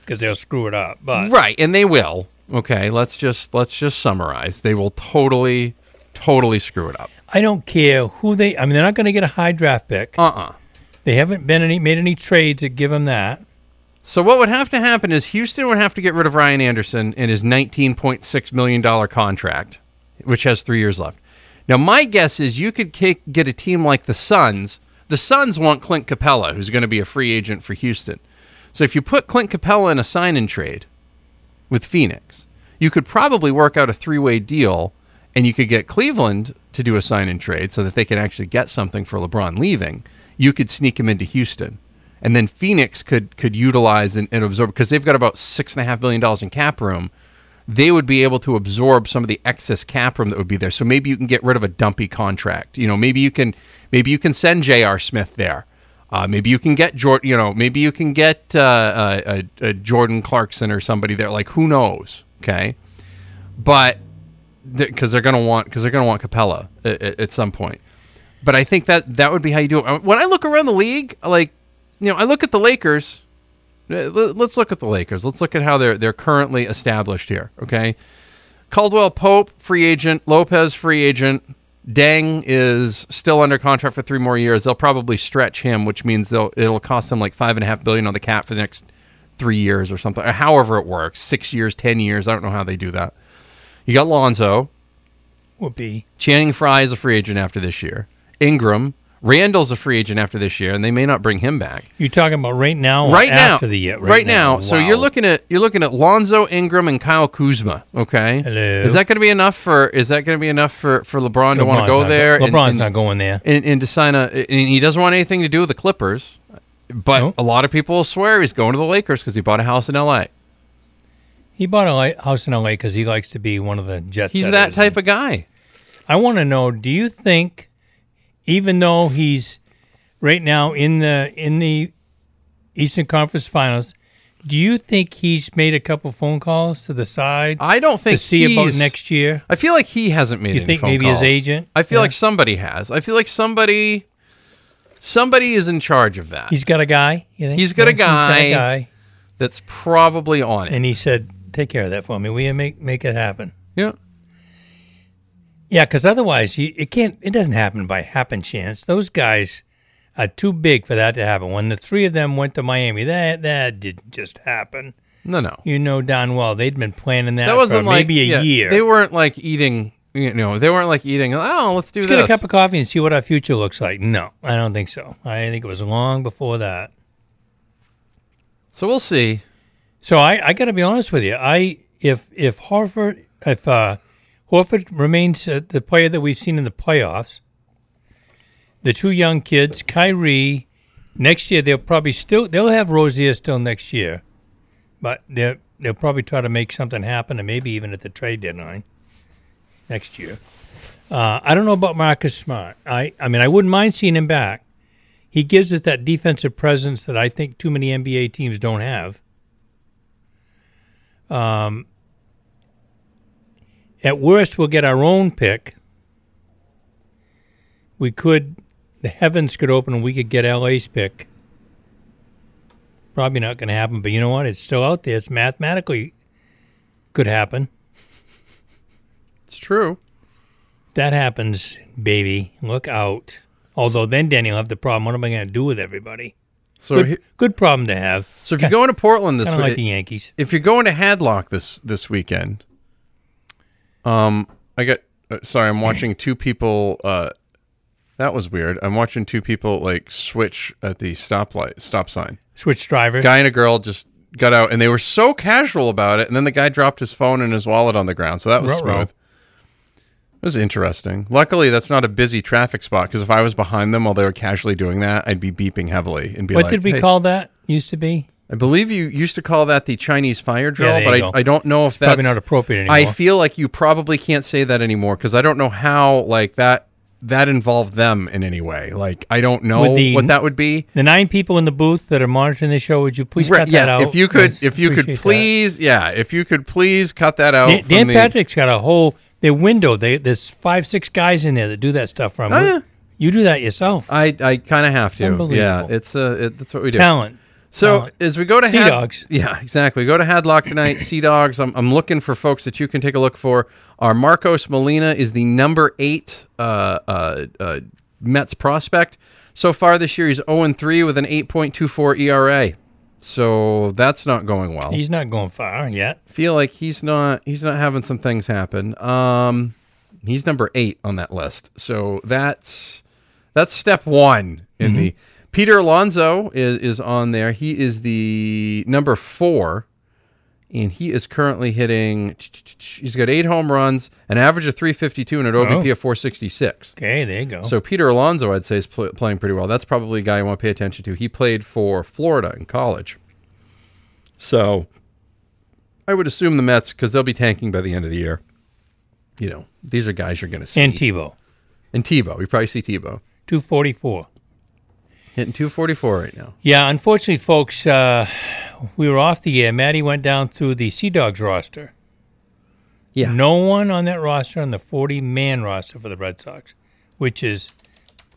because they'll screw it up. But Right, and they will. Okay, let's just let's just summarize. They will totally totally screw it up. I don't care who they. I mean, they're not going to get a high draft pick. Uh-uh. They haven't been any made any trades that give them that. So what would have to happen is Houston would have to get rid of Ryan Anderson and his 19.6 million dollar contract, which has 3 years left. Now my guess is you could get a team like the Suns. The Suns want Clint Capela, who's going to be a free agent for Houston. So if you put Clint Capela in a sign and trade with Phoenix, you could probably work out a three-way deal and you could get Cleveland to do a sign and trade so that they can actually get something for LeBron leaving. You could sneak him into Houston. And then Phoenix could could utilize and, and absorb because they've got about six and a half billion dollars in cap room. They would be able to absorb some of the excess cap room that would be there. So maybe you can get rid of a dumpy contract. You know, maybe you can maybe you can send J.R. Smith there. Uh, maybe you can get Jordan. You know, maybe you can get uh, uh, uh, Jordan Clarkson or somebody there. Like who knows? Okay, but because they're gonna want because they're gonna want Capela at, at some point. But I think that that would be how you do it. When I look around the league, like you know, I look at the Lakers. Uh, let- Let's look at the Lakers. Let's look at how they're they're currently established here. Okay, Caldwell Pope free agent, Lopez free agent. Deng is still under contract for three more years. They'll probably stretch him, which means they'll it'll cost them like five and a half billion on the cap for the next three years or something. Or however it works, six years, ten years. I don't know how they do that. You got Lonzo. Be Channing Frye is a free agent after this year. Ingram, Randle's a free agent after this year, and they may not bring him back. you talking about right now? or right now, the year. right, now. So Wow. you're looking at you're looking at Lonzo, Ingram, and Kyle Kuzma. Okay, Hello. is that going to be enough for Is that going to be enough for for LeBron to want to go there? go- LeBron's and- not going there. and, and to sign a. And he doesn't want anything to do with the Clippers, but a lot of people swear he's going to the Lakers because he bought a house in L.A. He bought a house in LA because he likes to be one of the Jets. He's that type of guy. I want to know: Do you think, even though he's right now in the in the Eastern Conference Finals, do you think he's made a couple phone calls to the side? I don't think to see about next year. I feel like he hasn't made. You think maybe his agent? I feel Yeah. like somebody has. I feel like somebody, somebody is in charge of that. He's got a guy. You think? He's got a Yeah, got guy. a guy, that's probably on it. and he said, "Take care of that for me. We make make it happen?" Yeah. Yeah, because otherwise, you, it can't. It doesn't happen by happen chance. Those guys are too big for that to happen. When the three of them went to Miami, that that didn't just happen. No, no. You know darn well they'd been planning that, That wasn't for like maybe a yeah, year. They weren't like eating. You know, they weren't like eating. Oh, let's do Let's this. get a cup of coffee and see what our future looks like. No, I don't think so. I think it was long before that. So we'll see. So I, I got to be honest with you. I if if Harvard if uh, Horford remains uh, the player that we've seen in the playoffs, the two young kids, Kyrie, next year they'll probably still they'll have Rozier still next year. but they they'll probably try to make something happen, and maybe even at the trade deadline next year. Uh, I don't know about Marcus Smart. I I mean, I wouldn't mind seeing him back. He gives us that defensive presence that I think too many NBA teams don't have. Um, at worst, we'll get our own pick. We could, the heavens could open and we could get LA's pick. Probably not going to happen, but you know what? It's still out there. It's mathematically could happen. It's true. That happens, baby. Look out. Although then Danny will have the problem. What am I going to do with everybody? So good, he- good problem to have. So if you're going to Portland this week, like the Yankees. If you're going to Hadlock this this weekend, um, I got uh, sorry, I'm watching two people. Uh, that was weird. I'm watching two people like switch at the stoplight stop sign. Switch drivers. Guy and a girl just got out, and they were so casual about it. And then the guy dropped his phone and his wallet on the ground, so that was Ruh-roh. smooth. It was interesting. Luckily, that's not a busy traffic spot because if I was behind them while they were casually doing that, I'd be beeping heavily and be What like, did we "Hey." call that? Used to be? I believe you used to call that the Chinese fire drill, you but. I, I don't know if It's that's probably not appropriate anymore. I feel like you probably can't say that anymore because I don't know how like that that involved them in any way. Like I don't know the- what that would be. The nine people in the booth that are monitoring the show, would you please Right, cut yeah, that out? if you could, Yes, if you could appreciate that. please, yeah, if you could please cut that out. Dan, Dan the- Patrick's got a whole their window. They, there's five, six guys in there that do that stuff from. Oh, yeah. You do that yourself. I I kind of have to. Yeah, it's uh, it, that's what we do. Talent. So Talent. as we go to Sea Had- Dogs. yeah, exactly. Go to Hadlock tonight. Sea Dogs. I'm, I'm looking for folks that you can take a look for. Our Marcos Molina is the number eight uh, uh, uh, Mets prospect so far this year. He's 0 3 with an 8.24 ERA. So that's not going well. He's not going far yet. Feel like he's not he's not having some things happen. Um, he's number eight on that list. So that's that's step one in Mm-hmm. the. Peter Alonso is is on there. He is the number four, and he is currently hitting. He's got eight home runs, an average of 352, and an OBP Oh. of 466. Okay, there you go. So Peter Alonso, I'd say, is pl- playing pretty well. That's probably a guy you want to pay attention to. He played for Florida in college. So I would assume the Mets, because they'll be tanking by the end of the year. You know, these are guys you're going to see. And Tebow. And Tebow. You probably see Tebow. 244. Hitting 244 right now. Yeah, unfortunately, folks, uh, we were off the air. Maddie went down through the Sea Dogs roster. Yeah. No one on that roster on the 40 man roster for the Red Sox, which is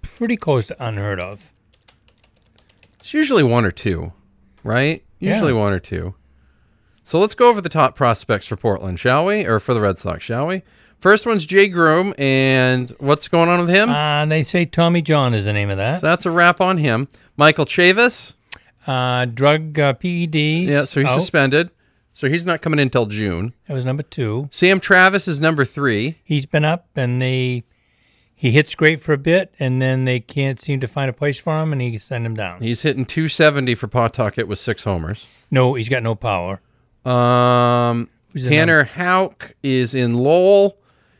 pretty close to unheard of. It's usually one or two, right? Yeah. Usually one or two. So let's go over the top prospects for Portland, shall we? Or for the Red Sox, shall we? First one's Jay Groome, and what's going on with him? Uh, they say Tommy John is the name of that. So that's a wrap on him. Michael Chavis. Uh, drug uh, PEDs. Yeah, so he's out. suspended. So he's not coming in until June. That was number two. Sam Travis is number three. He's been up, and they he hits great for a bit, and then they can't seem to find a place for him, and he send him down. He's hitting 270 for Pawtucket with six homers. No, he's got no power. Um, Who's Tanner Houck is in Lowell.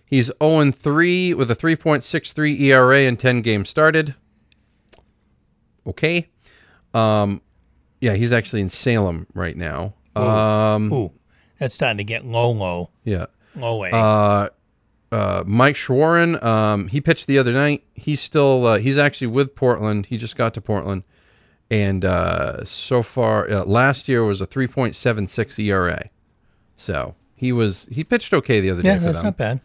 He's 0 3 with a 3.63 ERA in 10 games started. Okay. Um, yeah, he's actually in Salem right now. Ooh. Um, Ooh, that's starting to get low, low. Yeah. Low way. Uh, uh, Mike Shawaryn, um, he pitched the other night. He's still, uh, he's actually with Portland. He just got to Portland. And uh, so far, uh, last year was a 3.76 ERA. So he was, he pitched okay the other yeah, day for that's them. not bad.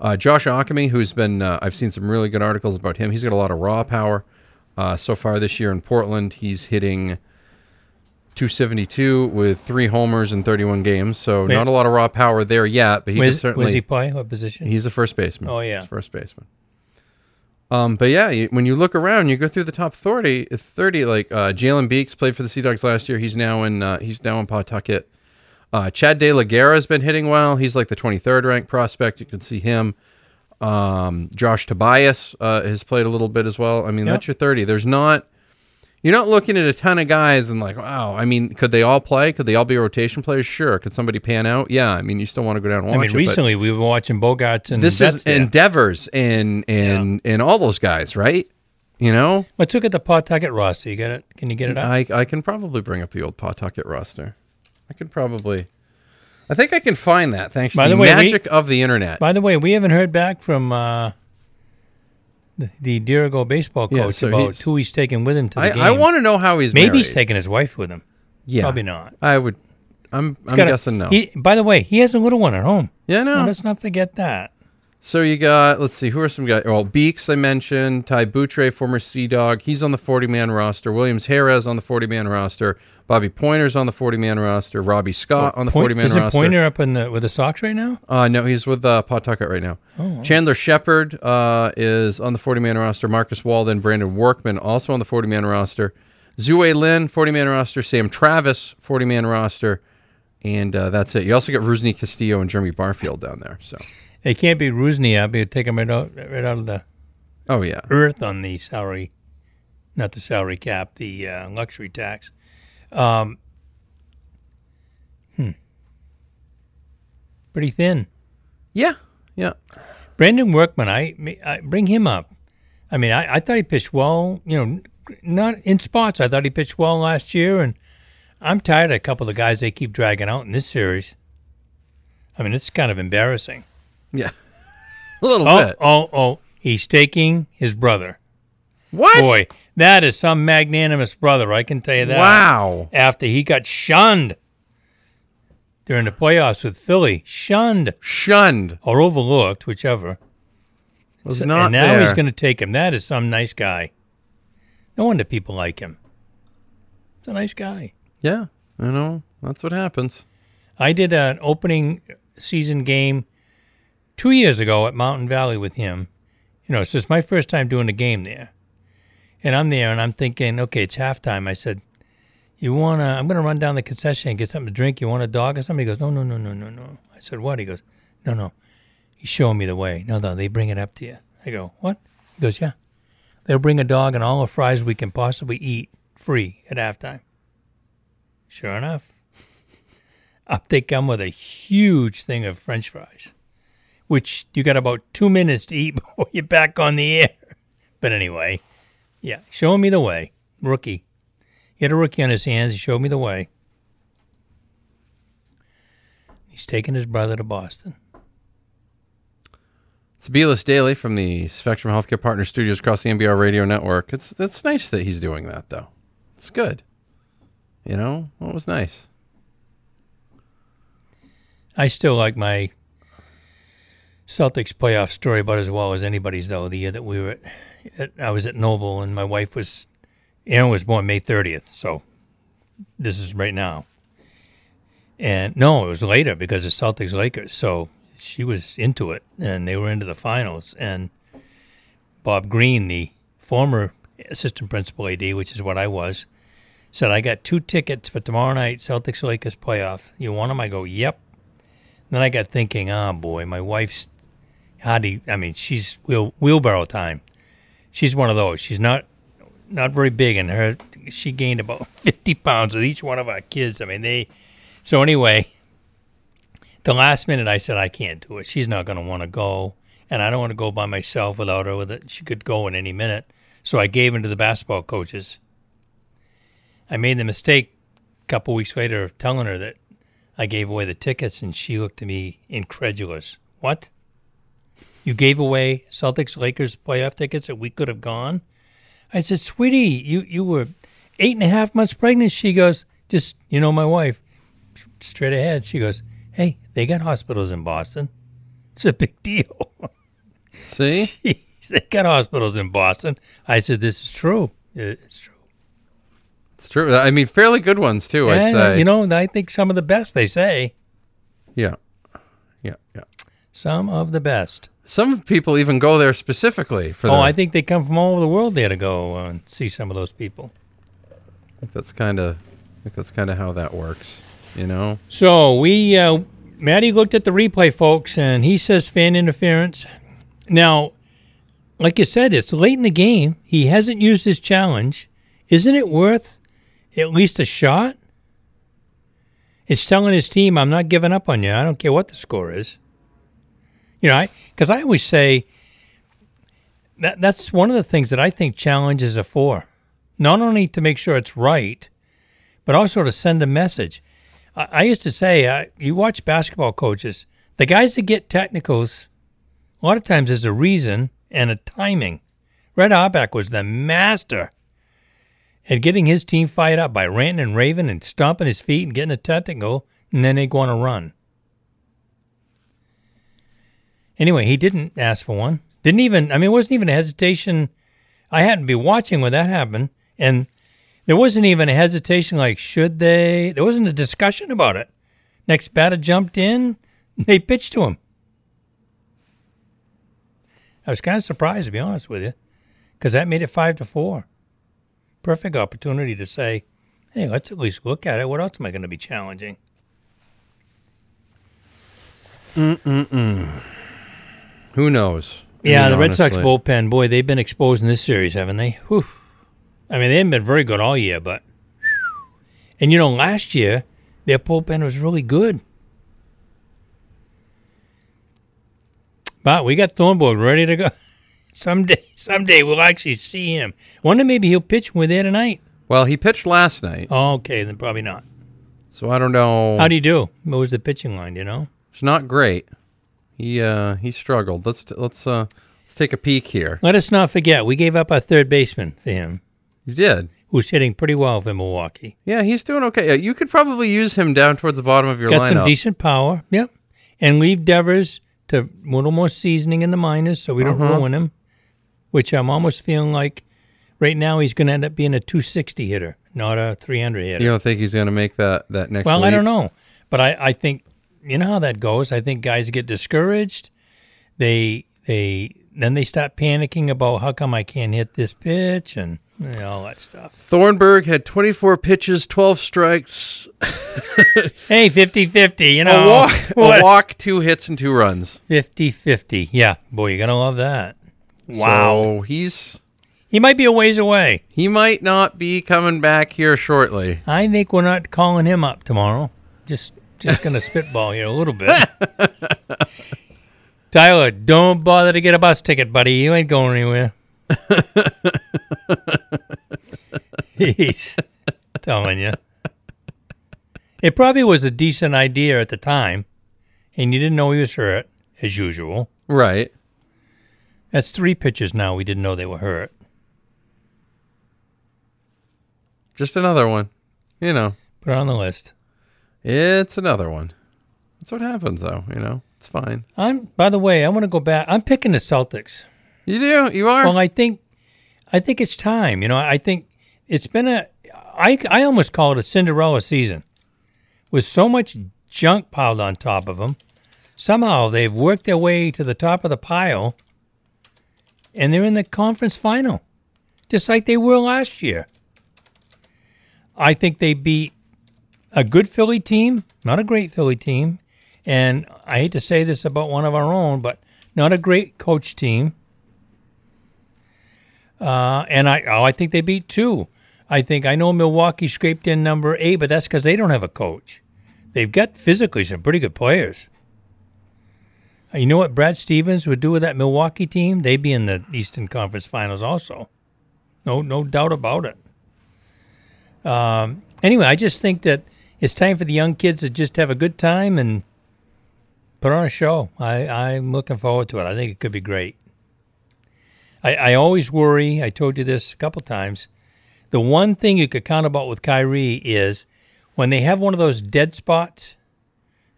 Uh, Josh Ockimey, who's been, uh, I've seen some really good articles about him. He's got a lot of raw power. Uh, so far this year in Portland, he's hitting 272 with three homers in 31 games. So Wait. not a lot of raw power there yet, but he Where's- certainly. where's he play? What position? He's a first baseman. Oh, yeah. He's first baseman. Um, but yeah, you, when you look around, you go through the top 30, 30 like uh, Jalen Beeks played for the Sea Dogs last year. He's now in uh, he's now in Pawtucket. Uh, Chad De La Guerra has been hitting well. He's like the 23rd ranked prospect. You can see him. Um, Josh Tobias uh, has played a little bit as well. I mean, Yep. that's your 30. There's not you're not looking at a ton of guys and like, wow. I mean, could they all play? Could they all be rotation players? Sure. Could somebody pan out? Yeah. I mean, you still want to go down and I watch mean, it, but- recently we were watching Bogaerts and this is endeavors and and and all those guys, right? You know, Let's look at the Pawtucket roster. You get it? Can you get it up? I I can probably bring up the old Pawtucket roster. I could probably. I think I can find that thanks By to the the way, we- magic of the internet. By the way, we haven't heard back from uh, the, the Dirigo baseball coach Yeah, so about he's- who he's taking with him to the I, game. I want to know how he's Maybe he's taking his wife with him. Yeah, Probably not. I would. I'm. He's I'm got a- guessing no. He, by the way, he has a little one at home. Yeah, no. Well, let's not forget that. So you got, let's see, who are some guys? Well, Beeks, I mentioned. Ty Buttrey, former Sea Dog. He's on the 40 man roster. Williams Jerez on the 40 man roster. Bobby Poyner's on the 40 man roster. Robbie Scott on the Point- 40 man roster. Poyner up in the with the Sox right now? Uh, no, he's with uh, Pawtucket right now. Oh, wow. Chandler Shepherd uh, is on the 40 man roster. Marcus Walden, Brandon Workman also on the 40 man roster. Zue Lin, 40 man roster. Sam Travis, 40 man roster. And uh, that's it. You also got Rusney Castillo and Jeremy Barfield down there. So, It can't be Rusney up. You take him right out, right out of the oh, yeah. earth on the salary, not the salary cap, the uh, luxury tax. Um, hmm. Pretty thin. Yeah, yeah. Brandon Workman, I, I bring him up. I mean, I, I thought he pitched well. You know, not in spots. I thought he pitched well last year, and I'm tired of a couple of the guys they keep dragging out in this series. I mean, it's kind of embarrassing. Yeah. A little oh, bit. Oh, oh, he's taking his brother. What? Boy, that is some magnanimous brother, I can tell you that. Wow. After he got shunned during the playoffs with Philly. Shunned. Shunned. Or overlooked, whichever. Was So- not and now there. he's going to take him. That is some nice guy. No wonder people like him. He's a nice guy. Yeah, I know. That's what happens. I did an opening season game two years ago at Mountain Valley with him. You know, so it's my first time doing a game there. And I'm there and I'm thinking, okay, it's halftime. I said, You want to, I'm going to run down the concession and get something to drink. You want a dog or something? He goes, No, no, no, no, no, no. I said, What? He goes, No, no. He's showing me the way. No, no, they bring it up to you. I go, What? He goes, Yeah. They'll bring a dog and all the fries we can possibly eat free at halftime. Sure enough. Up they come with a huge thing of French fries, which you got about two minutes to eat before you're back on the air. But anyway, yeah, showing me the way. Rookie. He had a rookie on his hands. He showed me the way. He's taking his brother to Boston. It's B-List Daily from the Spectrum Healthcare Partner Studios across the MBR Radio Network. It's it's nice that he's doing that though. It's good. You know, well, it was nice. I still like my Celtics playoff story about as well as anybody's though. The year that we were at, I was at Noble and my wife was Aaron was born May 30th, so this is right now. And no, it was later because the Celtics Lakers. So she was into it and they were into the finals and Bob Green, the former assistant principal AD, which is what I was, said I got two tickets for tomorrow night Celtics Lakers playoff. You want them? I go, "Yep." Then I got thinking, oh boy, my wife's you, I mean, she's wheel, wheelbarrow time. She's one of those. She's not not very big, and her she gained about fifty pounds with each one of our kids. I mean, they. So anyway, the last minute I said I can't do it. She's not going to want to go, and I don't want to go by myself without her. With it, she could go in any minute. So I gave in to the basketball coaches. I made the mistake a couple weeks later of telling her that I gave away the tickets, and she looked at me incredulous. What? You gave away Celtics Lakers playoff tickets that we could have gone? I said, sweetie, you, you were eight and a half months pregnant. She goes, just, you know, my wife, straight ahead. She goes, hey, they got hospitals in Boston. It's a big deal. See? Jeez, they got hospitals in Boston. I said, this is true. It's true. It's true. I mean, fairly good ones too. I'd say. You know, I think some of the best, they say. Yeah. Yeah. Yeah. Some of the best. Some people even go there specifically for. Oh, the, I think they come from all over the world there to go uh, and see some of those people. I think that's kind of. I think that's kind of how that works. You know. So we, uh, Maddie looked at the replay, folks, and he says fan interference. Now, like you said, it's late in the game. He hasn't used his challenge. Isn't it worth at least a shot? It's telling his team, I'm not giving up on you. I don't care what the score is. You know, because I, always say that that's one of the things that I think challenges are for. Not only to make sure it's right, but also to send a message. I, I used to say, uh, you watch basketball coaches, the guys that get technicals, a lot of times there's a reason and a timing. Red Auerbach was the master at getting his team fired up by ranting and raving and stomping his feet and getting a technical, and then they go on a run. Anyway, he didn't ask for one. Didn't even, I mean, it wasn't even a hesitation. I happened to be watching when that happened, and there wasn't even a hesitation like, should they? There wasn't a discussion about it. Next batter jumped in, they pitched to him. I was kind of surprised, to be honest with you, because that made it five to four. Perfect opportunity to say, hey, let's at least look at it. What else am I going to be challenging? Mm-mm-mm. Who knows? I Yeah, mean, the Red Sox bullpen, boy, they've been exposed in this series, haven't they? Whew. I mean, they haven't been very good all year, but. And you know, last year, their bullpen was really good. But we got Thornburg ready to go. someday, someday we'll actually see him. Wonder maybe he'll pitch when we're there tonight. Well, he pitched last night, Oh, okay, then probably not. so I don't know. How do you do? What was the pitching line? You know, It's not great. He uh he struggled. Let's let's uh let's take a peek here. let us not forget we gave up our third baseman for him, You did. who's hitting pretty well for Milwaukee. Yeah, he's doing okay. You could probably use him down towards the bottom of your Got lineup. some decent power. Yep. And leave Devers to a little more seasoning in the minors so we don't Uh-huh. ruin him, which I'm almost feeling like right now he's going to end up being a 260 hitter, not a 300 hitter. you don't think he's going to make that that next? well, I don't know. But I, I think, you know how that goes. I think guys get discouraged. They, they, then they start panicking about how come I can't hit this pitch and you know, all that stuff. Thornburg had 24 pitches, 12 strikes, Hey, 50 50, you know. a walk, what? a walk, two hits, and two runs. 50 50. Yeah, boy, you're going to love that. Wow. So he's He might be a ways away. he might not be coming back here shortly. I think we're not calling him up tomorrow. Just just gonna spitball here a little bit. Tyler, don't bother to get a bus ticket, buddy. You ain't going anywhere. He's telling you. It probably was a decent idea at the time, and you didn't know he was hurt, as usual. Right. That's three pitches now we didn't know they were hurt. Just another one. You know, Put it on the list. It's another one. That's what happens, though. You know, it's fine. I'm by the way, I want to go back. I'm picking the Celtics. You do. You are. Well, I think, I think it's time. You know, I think it's been a. I I almost call it a Cinderella season, with so much junk piled on top of them. Somehow they've worked their way to the top of the pile, and they're in the conference final, just like they were last year. I think they beat a good Philly team, not a great Philly team, and I hate to say this about one of our own, but not a great coach team. Uh, and I, oh, I think they beat two. I think I know Milwaukee scraped in number eight, but that's because they don't have a coach. They've got physically some pretty good players. Uh, You know what Brad Stevens would do with that Milwaukee team? They'd be in the Eastern Conference Finals also. No, no doubt about it. Um, anyway, I just think that it's time for the young kids to just have a good time and put on a show. I, I'm looking forward to it. I think it could be great. I, I always worry. I told you this a couple times. The one thing you could count about with Kyrie is when they have one of those dead spots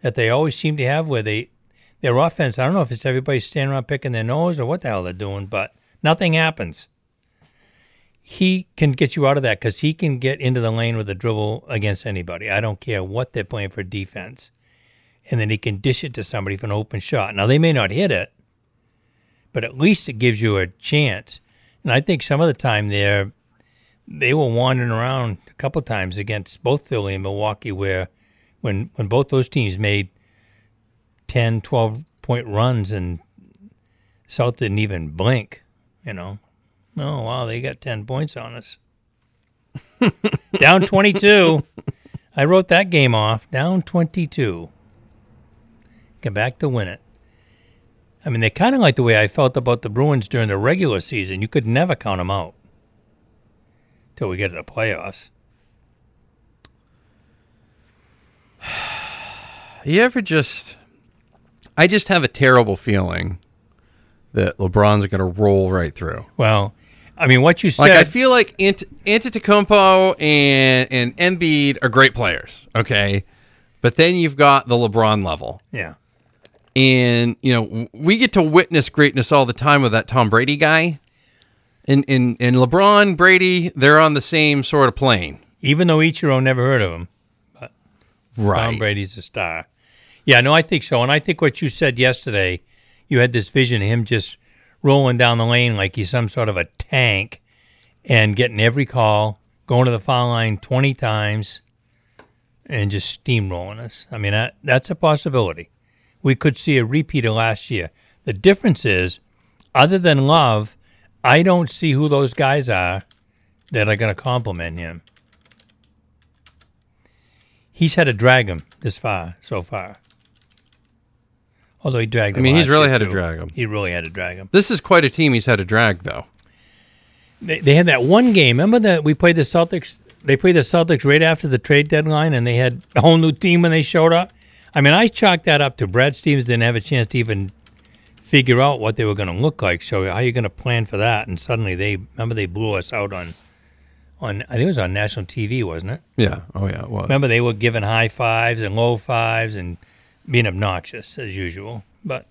that they always seem to have, where they their offense. I don't know if it's everybody standing around picking their nose or what the hell they're doing, but nothing happens. He can get you out of that because he can get into the lane with a dribble against anybody. I don't care what they're playing for defense, and then he can dish it to somebody for an open shot. Now they may not hit it, but at least it gives you a chance. And I think some of the time there, they were wandering around a couple times against both Philly and Milwaukee, where when when both those teams made 10, 12 point runs and South didn't even blink, you know. Oh, wow, they got 10 points on us. Down 22. I wrote that game off. Down 22. Get back to win it. I mean, they're kind of like the way I felt about the Bruins during the regular season. You could never count them out till we get to the playoffs. You ever just? I just have a terrible feeling that LeBron's going to roll right through. Well, I mean, what you said. Like I feel like Ant- Antetokounmpo and and Embiid are great players, okay, but then you've got the LeBron level, yeah. and you know we get to witness greatness all the time with that Tom Brady guy, and and and LeBron Brady they're on the same sort of plane, Even though Ichiro never heard of him, but Tom? Brady's a star. Yeah, no, I think so. And I think what you said yesterday, you had this vision of him just rolling down the lane like he's some sort of a tank and getting every call, going to the foul line 20 times, and just steamrolling us. I mean, that, that's a possibility. We could see a repeat of last year. The difference is, other than Love, I don't see who those guys are that are going to compliment him. He's had to drag him this far, so far. Although he dragged him. I mean, he's really had to drag him. He really had to drag him. This is quite a team he's had to drag, though. They, they had that one game. Remember that we played the Celtics? They played the Celtics right after the trade deadline, and they had a whole new team when they showed up. I mean, I chalked that up to Brad Stevens didn't have a chance to even figure out what they were going to look like. So how are you going to plan for that? And suddenly they remember they blew us out on, on I think it was on national TV, wasn't it? Yeah. Oh yeah, it was. Remember they were giving high fives and low fives and being obnoxious as usual. But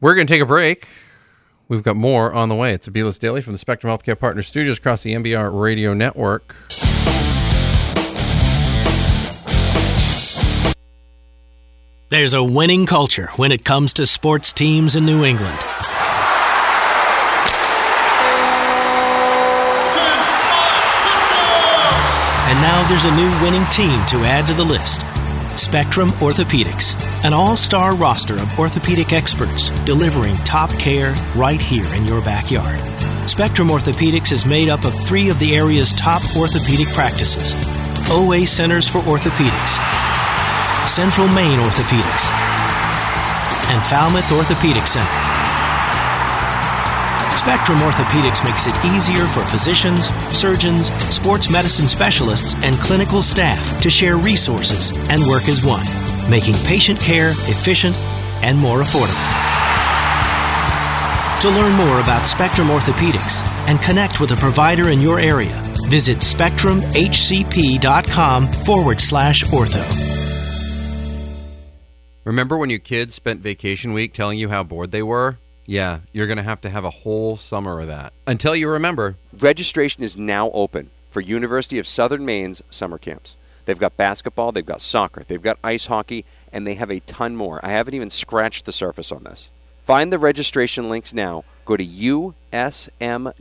We're going to take a break. We've got more on the way. It's Abelis Daily from the Spectrum Healthcare Partner Studios across the MBR Radio Network. There's a winning culture when it comes to sports teams in New England. And now there's a new winning team to add to the list. Spectrum Orthopedics, an all star roster of orthopedic experts delivering top care right here in your backyard. Spectrum Orthopedics is made up of three of the area's top orthopedic practices OA Centers for Orthopedics, Central Maine Orthopedics, and Falmouth Orthopedic Center. Spectrum Orthopedics makes it easier for physicians, surgeons, sports medicine specialists, and clinical staff to share resources and work as one, making patient care efficient and more affordable. To learn more about Spectrum Orthopedics and connect with a provider in your area, visit spectrumhcp.com forward slash ortho. Remember when your kids spent vacation week telling you how bored they were? Yeah, you're going to have to have a whole summer of that. Until you remember. Registration is now open for University of Southern Maine's summer camps. They've got basketball, they've got soccer, they've got ice hockey, and they have a ton more. I haven't even scratched the surface on this. Find the registration links now. Go to usm.maine.edu.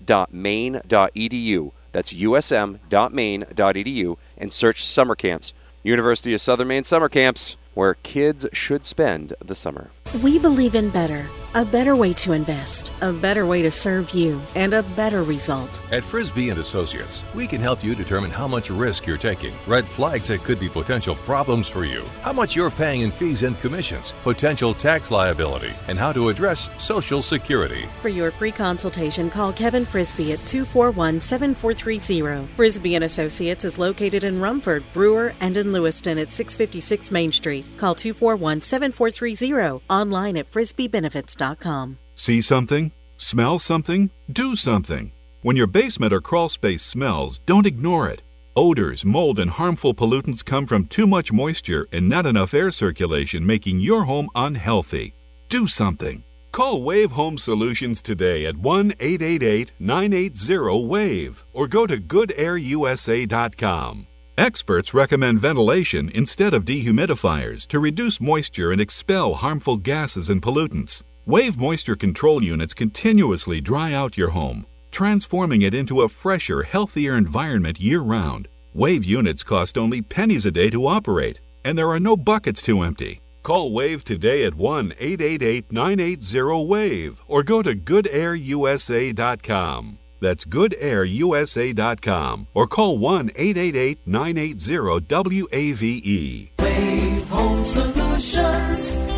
That's usm.maine.edu and search summer camps. University of Southern Maine summer camps, where kids should spend the summer. We believe in better. A better way to invest, a better way to serve you, and a better result. At Frisbee and Associates, we can help you determine how much risk you're taking, red flags that could be potential problems for you, how much you're paying in fees and commissions, potential tax liability, and how to address Social Security. For your free consultation, call Kevin Frisbee at 241-7430. Frisbee and Associates is located in Rumford, Brewer, and in Lewiston at 656 Main Street. Call 241-7430. Online at frisbeebenefits.com. See something? Smell something? Do something. When your basement or crawl space smells, don't ignore it. Odors, mold, and harmful pollutants come from too much moisture and not enough air circulation, making your home unhealthy. Do something. Call Wave Home Solutions today at 1 888 980 WAVE or go to goodairusa.com. Experts recommend ventilation instead of dehumidifiers to reduce moisture and expel harmful gases and pollutants. Wave moisture control units continuously dry out your home, transforming it into a fresher, healthier environment year round. Wave units cost only pennies a day to operate, and there are no buckets to empty. Call Wave today at 1 888 980 WAVE or go to goodairusa.com. That's goodairusa.com or call 1 888 980 WAVE. Wave Home Solutions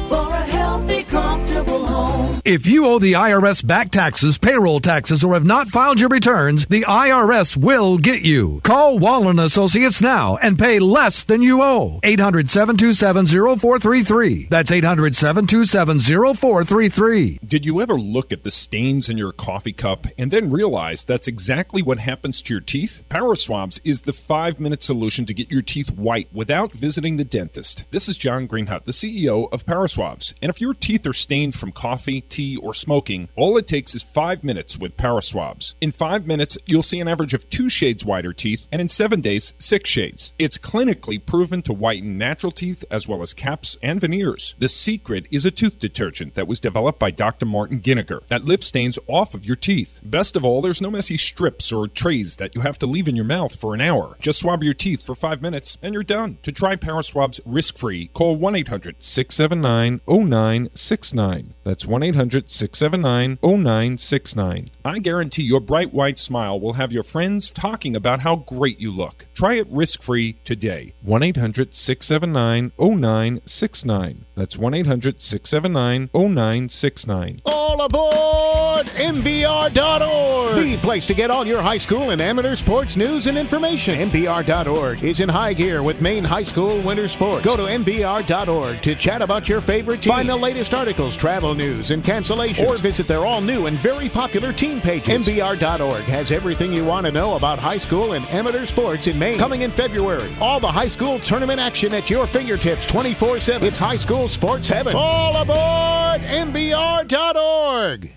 If you owe the IRS back taxes, payroll taxes, or have not filed your returns, the IRS will get you. Call Wallen Associates now and pay less than you owe. 800 727 0433. That's 800 727 0433. Did you ever look at the stains in your coffee cup and then realize that's exactly what happens to your teeth? Power Swabs is the five minute solution to get your teeth white without visiting the dentist. This is John Greenhut, the CEO of Power Swabs. And if your teeth are stained from coffee, tea, or smoking, all it takes is five minutes with Power Swabs. In five minutes, you'll see an average of two shades whiter teeth, and in seven days, six shades. It's clinically proven to whiten natural teeth as well as caps and veneers. The secret is a tooth detergent that was developed by Dr. Martin Giniger that lifts stains off of your teeth. Best of all, there's no messy strips or trays that you have to leave in your mouth for an hour. Just swab your teeth for five minutes and you're done. To try Power Swabs risk free, call 1 800 679 0969. That's 1 800 679 0969. I guarantee your bright white smile will have your friends talking about how great you look. Try it risk free today. 1 800 679 0969. That's 1 800 679 0969. All aboard MBR.org, the place to get all your high school and amateur sports news and information. MBR.org is in high gear with Maine High School winter sports. Go to MBR.org to chat about your favorite team. Find the latest articles, travel news, and cancellations. Or visit their all new and very popular team pages. MBR.org has everything you want to know about high school and amateur sports in Maine. Coming in February, all the high school tournament action at your fingertips 24 7. It's high school sports heaven. All aboard MBR.org.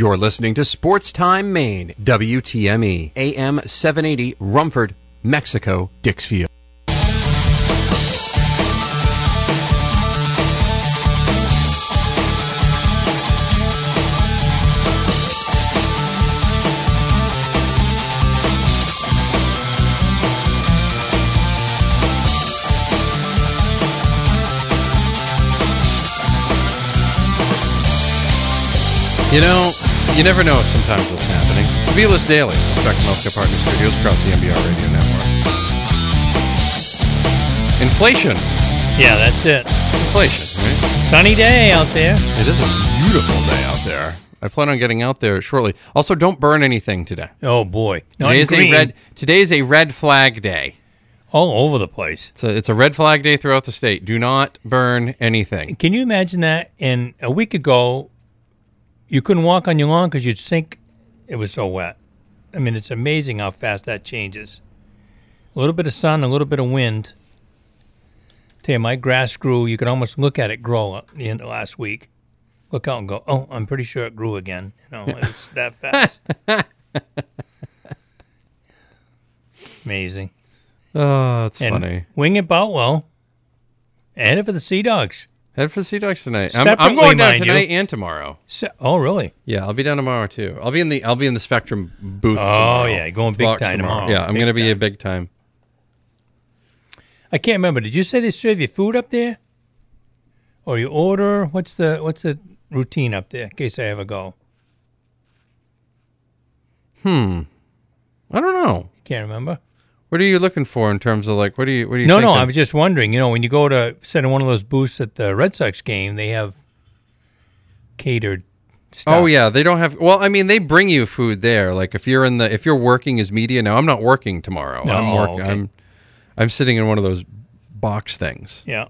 You're listening to Sports Time Maine, WTME, AM 780, Rumford, Mexico, Dixfield. You know, you never know sometimes what's happening. It's B-List Daily, Spectrum Healthcare Partners Studios across the MBR Radio Network. Inflation. Yeah, that's it. Inflation, right? Sunny day out there. It is a beautiful day out there. I plan on getting out there shortly. Also, don't burn anything today. Oh boy, Today is a red. Today is a red flag day. all over the place. It's a, it's a red flag day throughout the state. Do not burn anything. Can you imagine that? And a week ago, you couldn't walk on your lawn because you'd sink. It was so wet. I mean, it's amazing how fast that changes. A little bit of sun, a little bit of wind. Tell you, my grass grew. You could almost look at it grow at the end of last week. Look out and go, oh, I'm pretty sure it grew again. You know, it's that fast. Amazing. Oh, that's And funny. Wing it Boutwell. Headed for the Sea Dogs. Head for the Sea Dogs tonight. I'm, I'm going down mind you. tonight and tomorrow. Se- oh, really? Yeah, I'll be down tomorrow too. I'll be in the I'll be in the Spectrum booth. Oh, tomorrow. yeah, going big Box time tomorrow. Yeah, I'm Big to be a big time. I can't remember. Did you say they serve you food up there, or you order? What's the what's the routine up there? In case I ever go, Hmm. I don't know. can't remember. What are you looking for in terms of like what do you what do you No, no. I was just wondering. You know, when you go to sit in one of those booths at the Red Sox game, they have catered stuff. Oh yeah, they don't have. Well, I mean, they bring you food there. Like if you're in the if you're working as media now, I'm not working tomorrow. No, I'm working. okay. I'm I'm sitting in one of those box things. Yeah.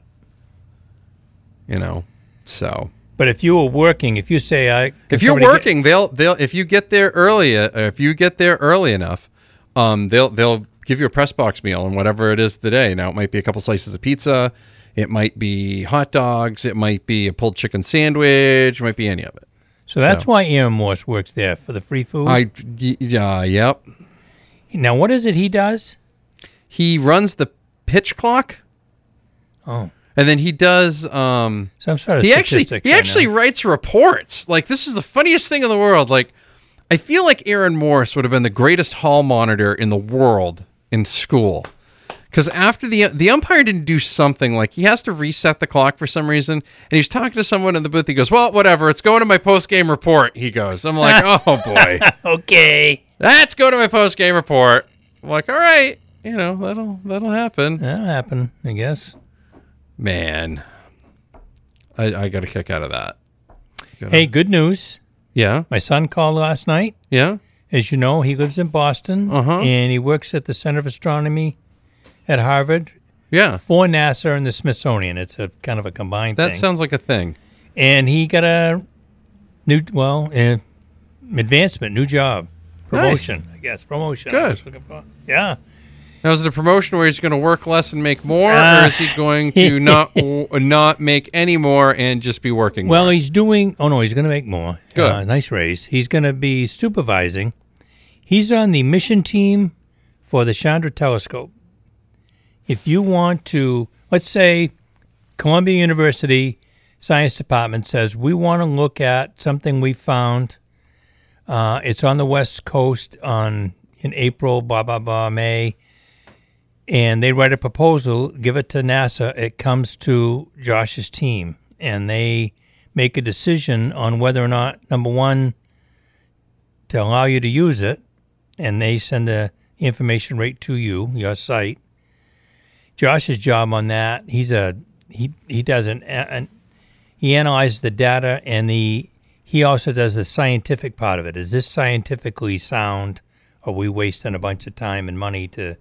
You know, so But if you were working, if you say I, if you're somebody get- working, they'll they'll if you get there early, uh, if you get there early enough, um, they'll they'll give you a press box meal and whatever it is today. Now it might be a couple slices of pizza, it might be hot dogs, it might be a pulled chicken sandwich, it might be any of it. so that's why Aaron Morse works there for the free food. I yeah yep. now, what is it he does? He runs the pitch clock. Oh, And then he does. Um, some sort of he actually he right actually now. writes reports. Like this is the funniest thing in the world. Like I feel like Aaron Morse would have been the greatest hall monitor in the world in school Because after the the umpire didn't do something like he has to reset the clock for some reason, and he's talking to someone in the booth. He goes, "Well, whatever. It's going to my post game report." He goes, "I'm like, oh boy, okay, let's go to my post game report." I'm like, all right, you know that'll that'll happen. That'll happen, I guess. Man, I, I got a kick out of that. Hey, good news. Yeah. My son called last night. Yeah. As you know, he lives in Boston Uh-huh. and he works at the Center of Astronomy at Harvard. Yeah. For NASA and the Smithsonian. It's a kind of a combined That thing. sounds like a thing. and he got a new, well, uh, advancement, new job, promotion, I guess, promotion. Good. was looking for. Yeah. Now, is it a promotion where he's going to work less and make more, Uh, or is he going to not not make any more and just be working? Well, more? he's doing. Oh no, he's going to make more. Good. Uh, nice raise. He's going to be supervising. He's on the mission team for the Chandra Telescope. If you want to, let's say, Columbia University Science Department says we want to look at something we found. Uh, it's on the West Coast on in April, blah blah blah, May and they write a proposal, give it to NASA. It comes to Josh's team, and they make a decision on whether or not number one to allow you to use it, and they send the information right to you, your site. Josh's job on that, he's a he he does an, an he analyzes the data and the he also does the scientific part of it. Is this scientifically sound? Or are we wasting a bunch of time and money to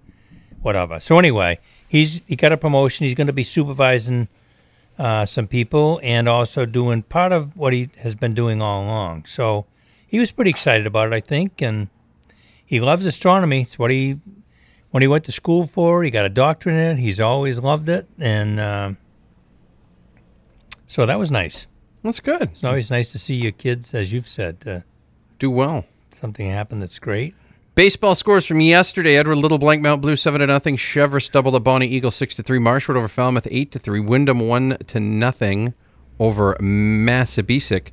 whatever. So anyway, he's he got a promotion. He's going to be supervising uh, some people and also doing part of what he has been doing all along. So he was pretty excited about it, I think, and he loves astronomy. It's what he when he went to school for. He got a doctorate in it. He's always loved it, and um so that was nice. That's good. It's always nice to see your kids, as you've said, uh, do well. Something happened that's great. Baseball scores from yesterday: Edward Little Blank Mount Blue seven to nothing. Cheverus doubled the Bonnie Eagle six to three. Marshwood over Falmouth eight to three. Windham one to nothing over Massabesic.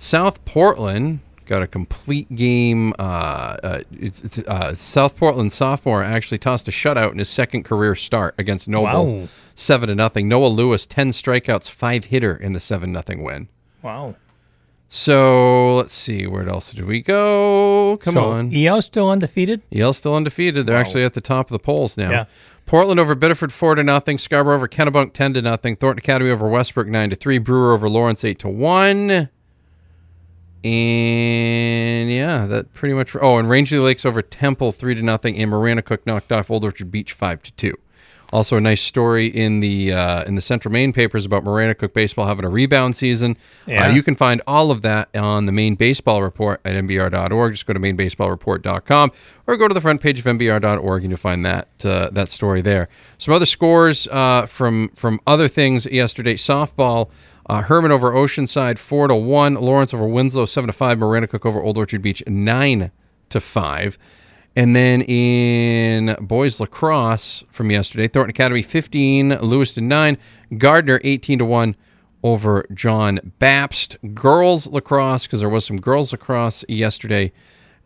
South Portland got a complete game. Uh, uh, it's, it's, uh, South Portland sophomore actually tossed a shutout in his second career start against Noble, Wow. seven to nothing. Noah Lewis ten strikeouts, five hitter in the seven nothing win. Wow. So let's see, where else did we go? Come So, on. EL still undefeated. Yale's still undefeated. They're actually at the top of the polls now. Yeah. Portland over Biddeford four to nothing. Scarborough over Kennebunk ten to nothing. Thornton Academy over Westbrook nine to three. Brewer over Lawrence eight to one. And yeah, that pretty much. Oh, and Rangeley Lakes over Temple three to nothing. And Maranacook knocked off Old Orchard Beach five to two. Also, a nice story in the uh, in the Central Maine papers about Maranacook baseball having a rebound season. Yeah. Uh, you can find all of that on the Maine Baseball Report at mbr.org. Just go to mainebaseballreport.com or go to the front page of mbr.org and you'll find that uh, that story there. Some other scores uh, from from other things yesterday. Softball. Uh, Hermon over Oceanside four to one. Lawrence over Winslow seven to five. Maranacook over Old Orchard Beach nine to five. And then in boys lacrosse from yesterday, Thornton Academy 15, Lewiston 9, Gardiner 18 to 1 over John Bapst. Girls lacrosse, because there was some girls lacrosse yesterday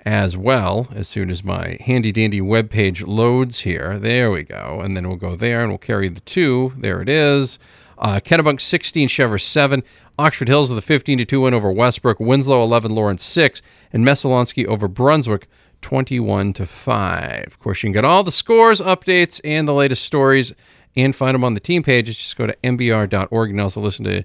as well, as soon as my handy dandy webpage loads here. There we go. And then we'll go there and we'll carry the two. There it is. Uh, Kennebunk 16, Cheverus 7. Oxford Hills with a 15 to 2 win over Westbrook. Winslow 11, Lawrence 6. And Messalonskee over Brunswick 21 to 5. Of course, you can get all the scores, updates, and the latest stories and find them on the team pages. Just go to mbr.org and also listen to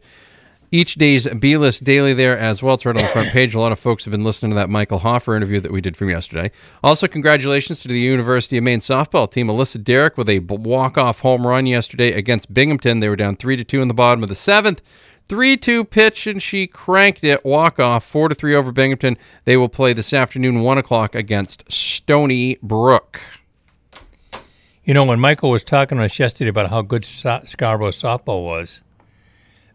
each day's B list daily there as well. It's right on the front page. A lot of folks have been listening to that Michael Hoffer interview that we did from yesterday. Also, congratulations to the University of Maine softball team. Alyssa Derrick with a walk off home run yesterday against Binghamton. They were down 3 to 2 in the bottom of the seventh. 3 2 pitch, and she cranked it. Walk off 4 to 3 over Binghamton. They will play this afternoon, 1 o'clock against Stony Brook. You know, when Michael was talking to us yesterday about how good Scarborough softball was,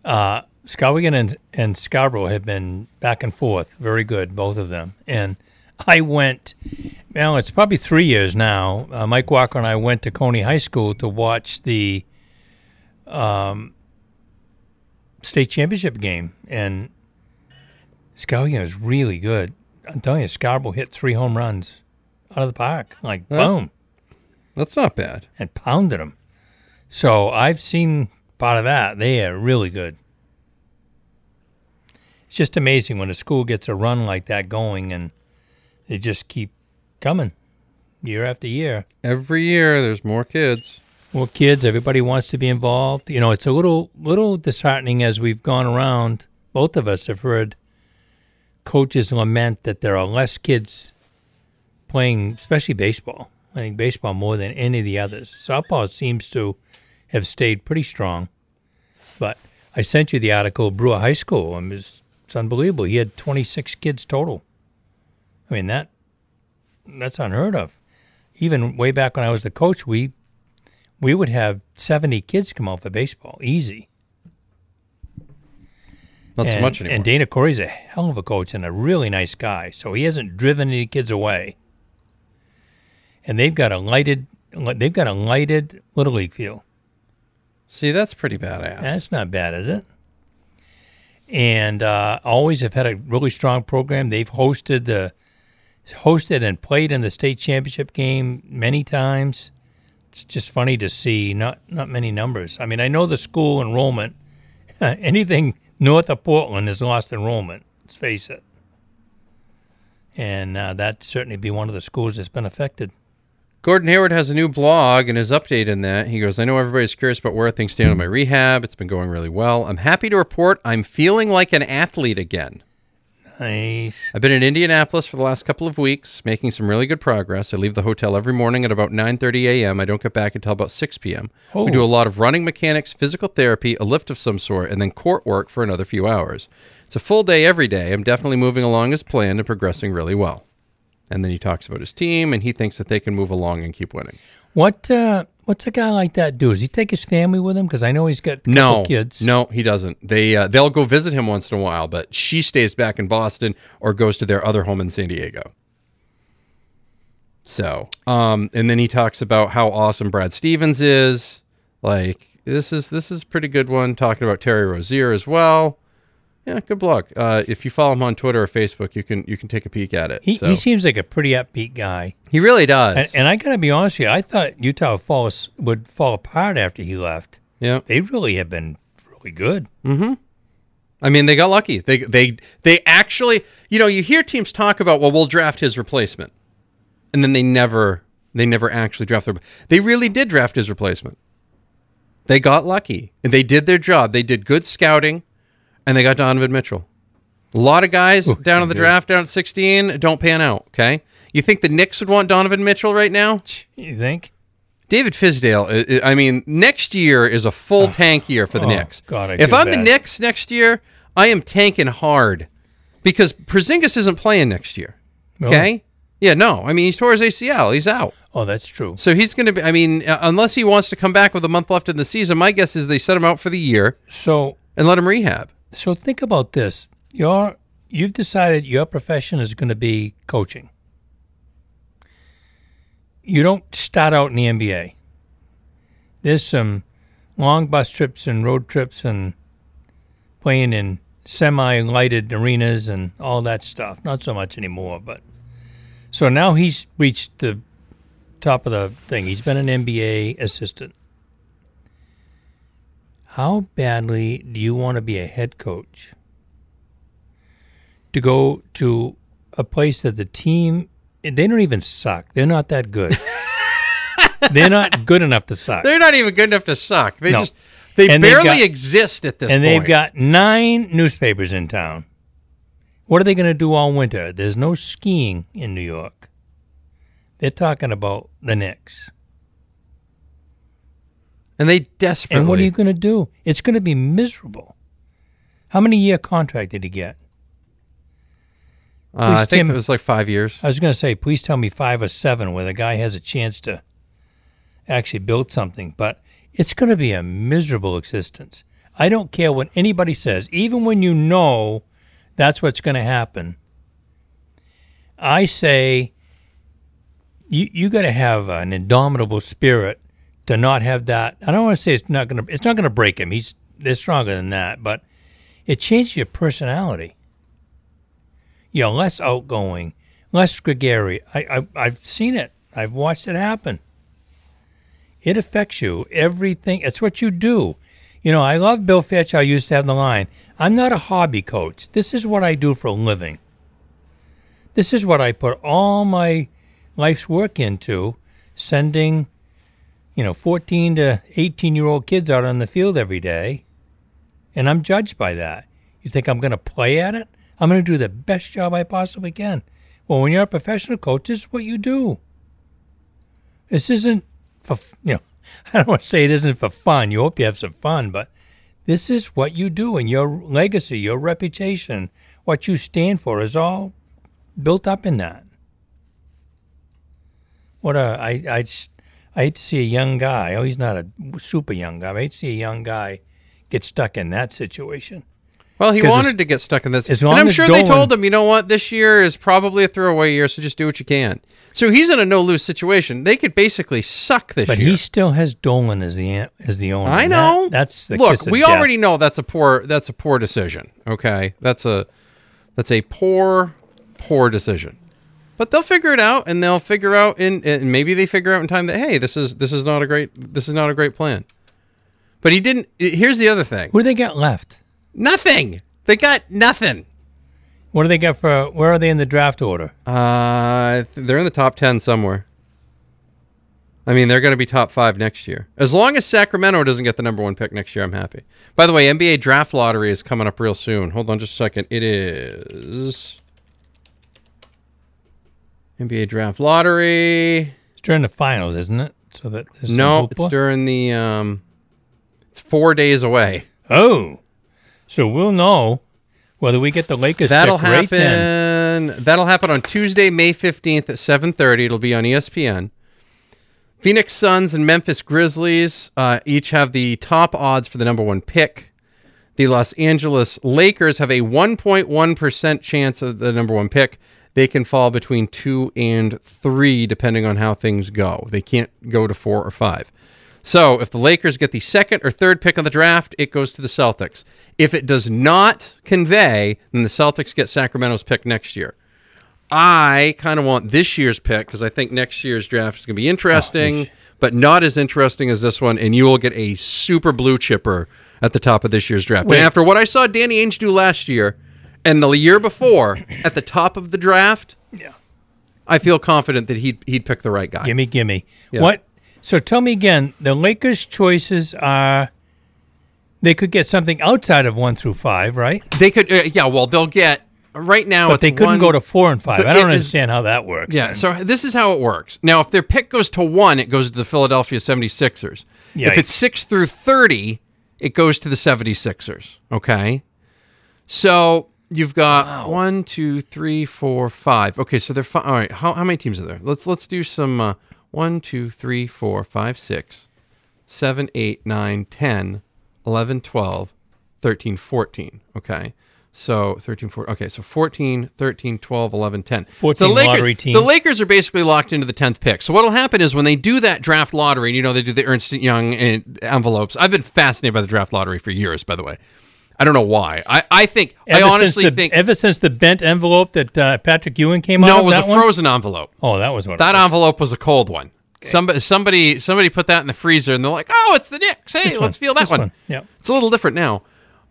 uh, Skowhegan and, and Scarborough have been back and forth, very good, both of them. And I went, well, it's probably three years now. Uh, Mike Walker and I went to Cony High School to watch the um, state championship game, and Skowhegan was really good. I'm telling you, Scarborough hit three home runs out of the park, like boom. That's not bad. and pounded them. So I've seen part of that. They are really good. It's just amazing when a school gets a run like that going and they just keep coming year after year. Every year, there's more kids. More kids, everybody wants to be involved. You know, it's a little little disheartening as we've gone around. Both of us have heard coaches lament that there are less kids playing, especially baseball. I think baseball more than any of the others. Softball seems to have stayed pretty strong. But I sent you the article, Brewer High School. and it's unbelievable. He had 26 kids total. I mean that that's unheard of. Even way back when I was the coach, we we would have 70 kids come out for baseball, easy. Not so much anymore. And Dana Corey's a hell of a coach and a really nice guy, so he hasn't driven any kids away. And they've got a lighted, they've got a lighted little league field. See, that's pretty badass. That's not bad, is it? And uh, always have had a really strong program. They've hosted the hosted and played in the state championship game many times. It's just funny to see not not many numbers. I mean, I know the school enrollment. anything north of Portland has lost enrollment. Let's face it. And uh, that certainly be one of the schools that's been affected. Gordon Hayward has a new blog and his update in that. He goes, I know everybody's curious about where things stand on my hmm. rehab. It's been going really well. I'm happy to report I'm feeling like an athlete again. Nice. I've been in Indianapolis for the last couple of weeks, making some really good progress. I leave the hotel every morning at about 9:30 a.m. I don't get back until about 6 p.m. Oh. We do a lot of running mechanics, physical therapy, a lift of some sort, and then court work for another few hours. It's a full day every day. I'm definitely moving along as planned and progressing really well. And then he talks about his team, and he thinks that they can move along and keep winning. What uh, what's a guy like that do? Does he take his family with him? Because I know he's got No, kids. no, he doesn't. They uh, they'll go visit him once in a while, but she stays back in Boston or goes to their other home in San Diego. So, um, and then he talks about how awesome Brad Stevens is. Like this is this is a pretty good one. Talking about Terry Rozier as well. Yeah, good blog. Uh, if you follow him on Twitter or Facebook, you can you can take a peek at it. He, So- he seems like a pretty upbeat guy. He really does. And, and I got to be honest with you, I thought Utah would fall, would fall apart after he left. Yeah. They really have been really good. Mm-hmm. I mean, they got lucky. They they they actually, you know, you hear teams talk about, well, we'll draft his replacement, and then they never they never actually draft their. They really did draft his replacement. They got lucky and they did their job. They did good scouting, and they got Donovan Mitchell. A lot of guys down in the draft down at sixteen don't pan out. Okay, you think the Knicks would want Donovan Mitchell right now? You think? David Fizdale, I mean, next year is a full tank year for the oh, Knicks. God, I if I'm the. Knicks next year, I am tanking hard because Porzingis isn't playing next year. Okay? Yeah, no. I mean, he tore his ACL. He's out. Oh, that's true. So he's going to be, I mean, uh, unless he wants to come back with a month left in the season, my guess is they set him out for the year So and let him rehab. So think about this. You're you've decided your profession is going to be coaching. You don't start out in the NBA. There's some long bus trips and road trips and playing in semi-lighted arenas and all that stuff. Not so much anymore, but so now he's reached the top of the thing. He's been an NBA assistant. How badly do you want to be a head coach? To go to a place that the team they don't even suck. They're not that good. They're not good enough to suck. They're not even good enough to suck. They No. just, they And barely got- exist at this and point. they've got nine newspapers in town. What are they going to do all winter? There's no skiing in New York. They're talking about the Knicks. And they desperately. And what are you going to do? It's going to be miserable. How many year contract did he get? Uh, I Please, think Tim- it was like five years. I was going to say, please tell me five or seven where the guy has a chance to actually build something, but it's going to be a miserable existence. I don't care what anybody says, even when you know that's what's going to happen. I say you you got to have an indomitable spirit to not have that. I don't want to say it's not going to it's not going to break him. He's they're stronger than that, but it changes your personality you know, less outgoing, less gregarious. I, I I've seen it. I've watched it happen. It affects you. Everything. It's what you do. You know, I love Bill Fitch. I used to have the line, I'm not a hobby coach. This is what I do for a living. This is what I put all my life's work into, sending, you know, 14 to 18 year old kids out on the field every day. And I'm judged by that. You think I'm going to play at it? I'm going to do the best job I possibly can. Well, when you're a professional coach, this is what you do. This isn't for, you know, I don't want to say it isn't for fun. You hope you have some fun, but this is what you do, and your legacy, your reputation, what you stand for is all built up in that. What a I I just I hate to see a young guy. Oh, he's not a super young guy. But I hate to see a young guy get stuck in that situation. Well, he wanted to get stuck in this, as and I'm sure they told him, you know what, this year is probably a throwaway year, so just do what you can. So he's in a no lose situation. They could basically suck this But year. he still has Dolan as the as the owner. I know. that- that's the look. We death. already know that's a poor. That's a poor decision. Okay, that's a that's a poor, poor decision. But they'll figure it out, and they'll figure out in, and maybe they figure out in time that hey, this is this is not a great this is not a great plan. But he didn't. Here's the other thing. What do they got left? Nothing. They got nothing. What do they got for? Where are they in the draft order? Uh, they're in the top ten somewhere. I mean, they're going to be top five next year. As long as Sacramento doesn't get the number one pick next year, I'm happy. By the way, NBA draft lottery is coming up real soon. Hold on just a second. It is NBA draft lottery. It's during the finals, isn't it? So that No, it's during the. Um, it's four days away. Oh, so we'll know whether we get the Lakers. That'll right then. happen. That'll happen on Tuesday, May fifteenth at seven thirty. It'll be on ESPN. Phoenix Suns and Memphis Grizzlies uh, each have the top odds for the number one pick. The Los Angeles Lakers have a 1.1% chance of the number one pick. They can fall between two and three, depending on how things go. They can't go to four or five. So if the Lakers get the second or third pick of the draft, it goes to the Celtics. If it does not convey, then the Celtics get Sacramento's pick next year. I kind of want this year's pick because I think next year's draft is going to be interesting, oh, but not as interesting as this one. And you will get a super blue chipper at the top of this year's draft. Wait. And after what I saw Danny Ainge do last year and the year before at the top of the draft, Yeah. I feel confident that he'd he'd pick the right guy. Gimme, gimme. Yeah. What? So tell me again. The Lakers' choices are. They could get something outside of one through five, right? They could, uh, yeah. Well, they'll get right now. but it's they couldn't one- go to four and five. I don't it is- understand how that works. Yeah, then. so this is how it works. Now, if their pick goes to one, it goes to the Philadelphia 76ers. If it's six through 30, it goes to the 76ers. Okay. So you've got one, two, three, four, five. Okay, so they're fi- all right. How, how many teams are there? Let's let's do some uh, one, two, three, four, five, six, seven, eight, nine, 10, 11, 12, 13, 14. Okay. So 13, 14. Okay, so 14, 13, 12, 11, 10. 14 so the Lakers, lottery teams. The Lakers are basically locked into the 10th pick. So what'll happen is when they do that draft lottery, and you know, they do the Ernst Young uh, envelopes. I've been fascinated by the draft lottery for years, by the way. I don't know why. I, I think, Ever I honestly the, think, ever since the bent envelope that uh, Patrick Ewing came out no, it was a one? frozen envelope. Oh, that was what. That it was. envelope was a cold one. Somebody, somebody, somebody put that in the freezer, and they're like, "Oh, it's the Knicks. Hey, This let's one. feel that This one." one. Yep. It's a little different now,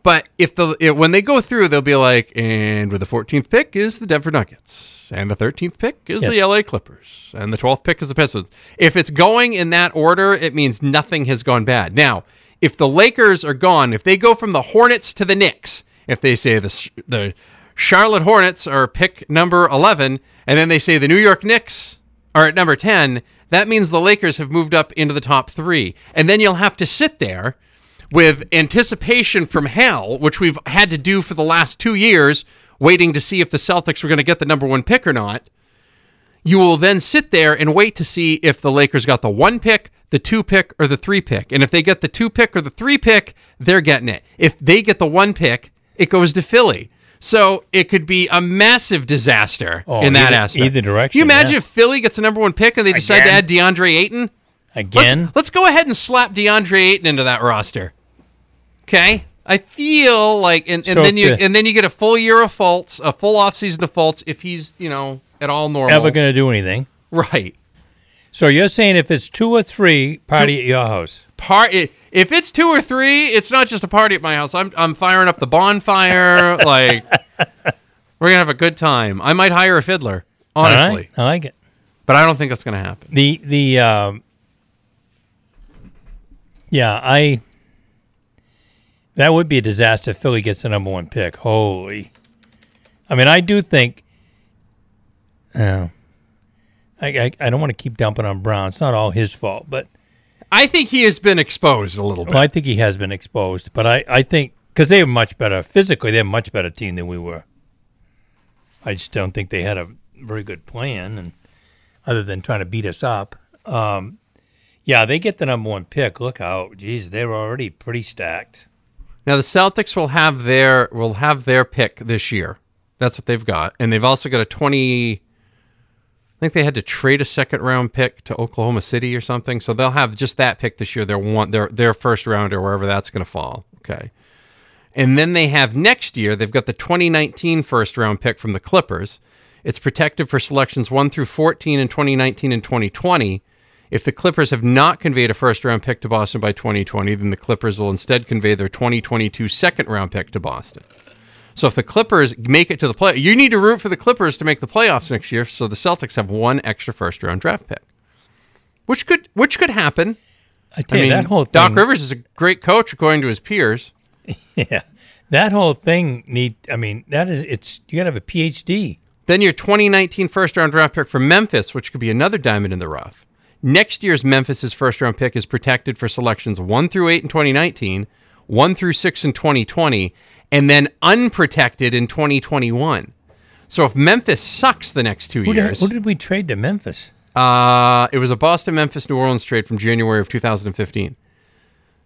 but if the if, when they go through, they'll be like, "And with the 14th pick is the Denver Nuggets, and the 13th pick is the LA Clippers, and the 12th pick is the Pistons." If it's going in that order, it means nothing has gone bad. Now, if the Lakers are gone, if they go from the Hornets to the Knicks, if they say the the Charlotte Hornets are pick number 11, and then they say the New York Knicks are at number 10, that means the Lakers have moved up into the top three. And then you'll have to sit there with anticipation from hell, which we've had to do for the last two years, waiting to see if the Celtics were going to get the number one pick or not. You will then sit there and wait to see if the Lakers got the one pick, the two pick, or the three pick. And if they get the two pick or the three pick, they're getting it. If they get the one pick, it goes to Philly. So it could be a massive disaster Oh, in that either- aspect. either direction, Can you imagine yeah. if Philly gets the number one pick and they decide to add DeAndre Ayton? Again? Let's, let's go ahead and slap DeAndre Ayton into that roster. Okay? I feel like and, and So then you the- and then you get a full year of faults, a full offseason of faults if he's, you know, at all normal. Ever going to do anything? right. So you're saying if it's two or three, party at your house. Part if it's two or three, it's not just a party at my house. I'm I'm firing up the bonfire. like we're gonna have a good time. I might hire a fiddler, right, honestly, I like it. but I don't think that's gonna happen. The the um, yeah, I that would be a disaster if Philly gets the number one pick. Holy, I mean, I do think. Uh, I, I I don't want to keep dumping on Brown. It's not all his fault, but I think he has been exposed a little bit. well, I think he has been exposed. But I I think because they were much better physically, they're a much better team than we were. I just don't think they had a very good plan, and other than trying to beat us up. Um, yeah, they get the number one pick. Look out, geez, they're already pretty stacked. Now the Celtics will have their will have their pick this year. That's what they've got, and they've also got a twenty. I think they had to trade a second round pick to Oklahoma City or something, so they'll have just that pick this year. Their one, their their first rounder, or wherever that's going to fall. Okay, and then they have next year. They've got the 2019 first round pick from the Clippers. It's protected for selections one through 14 in 2019 and 2020. If the Clippers have not conveyed a first round pick to Boston by 2020, then the Clippers will instead convey their 2022 second round pick to Boston. So if the Clippers make it to the play, you need to root for the Clippers to make the playoffs next year. So the Celtics have one extra first round draft pick, which could which could happen. I tell you, that whole thing, Doc Rivers is a great coach according to his peers. yeah, that whole thing need. I mean, that is it's you got to have a PhD. Then your 2019 first round draft pick for Memphis, which could be another diamond in the rough. Next year's Memphis's first round pick is protected for selections 1 through 8 in 2019, 1 through 6 in 2020, and then unprotected in 2021. So if Memphis sucks the next two Who did, years, who did we trade to Memphis? uh, it was a Boston Memphis New Orleans trade from January of 2015.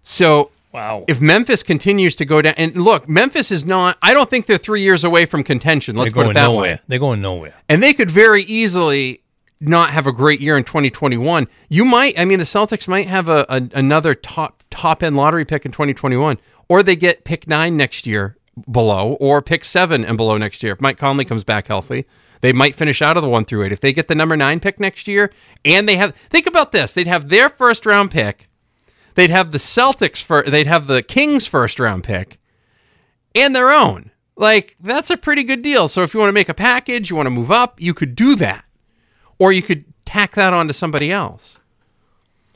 So Wow. if Memphis continues to go down, and look, Memphis is not, I don't think they're three years away from contention. Let's put it that nowhere. way. They're going nowhere. And they could very easily not have a great year in 2021. You might, I mean, the Celtics might have a, a another top top end lottery pick in 2021, or they get pick nine next year below, or pick seven and below next year. If Mike Conley comes back healthy, they might finish out of the one through eight. If they get the number nine pick next year, and they have, think about this, they'd have their first round pick, they'd have the Celtics for, they'd have the Kings first round pick, and their own. Like that's a pretty good deal. So if you want to make a package, you want to move up, you could do that. Or you could tack that on to somebody else.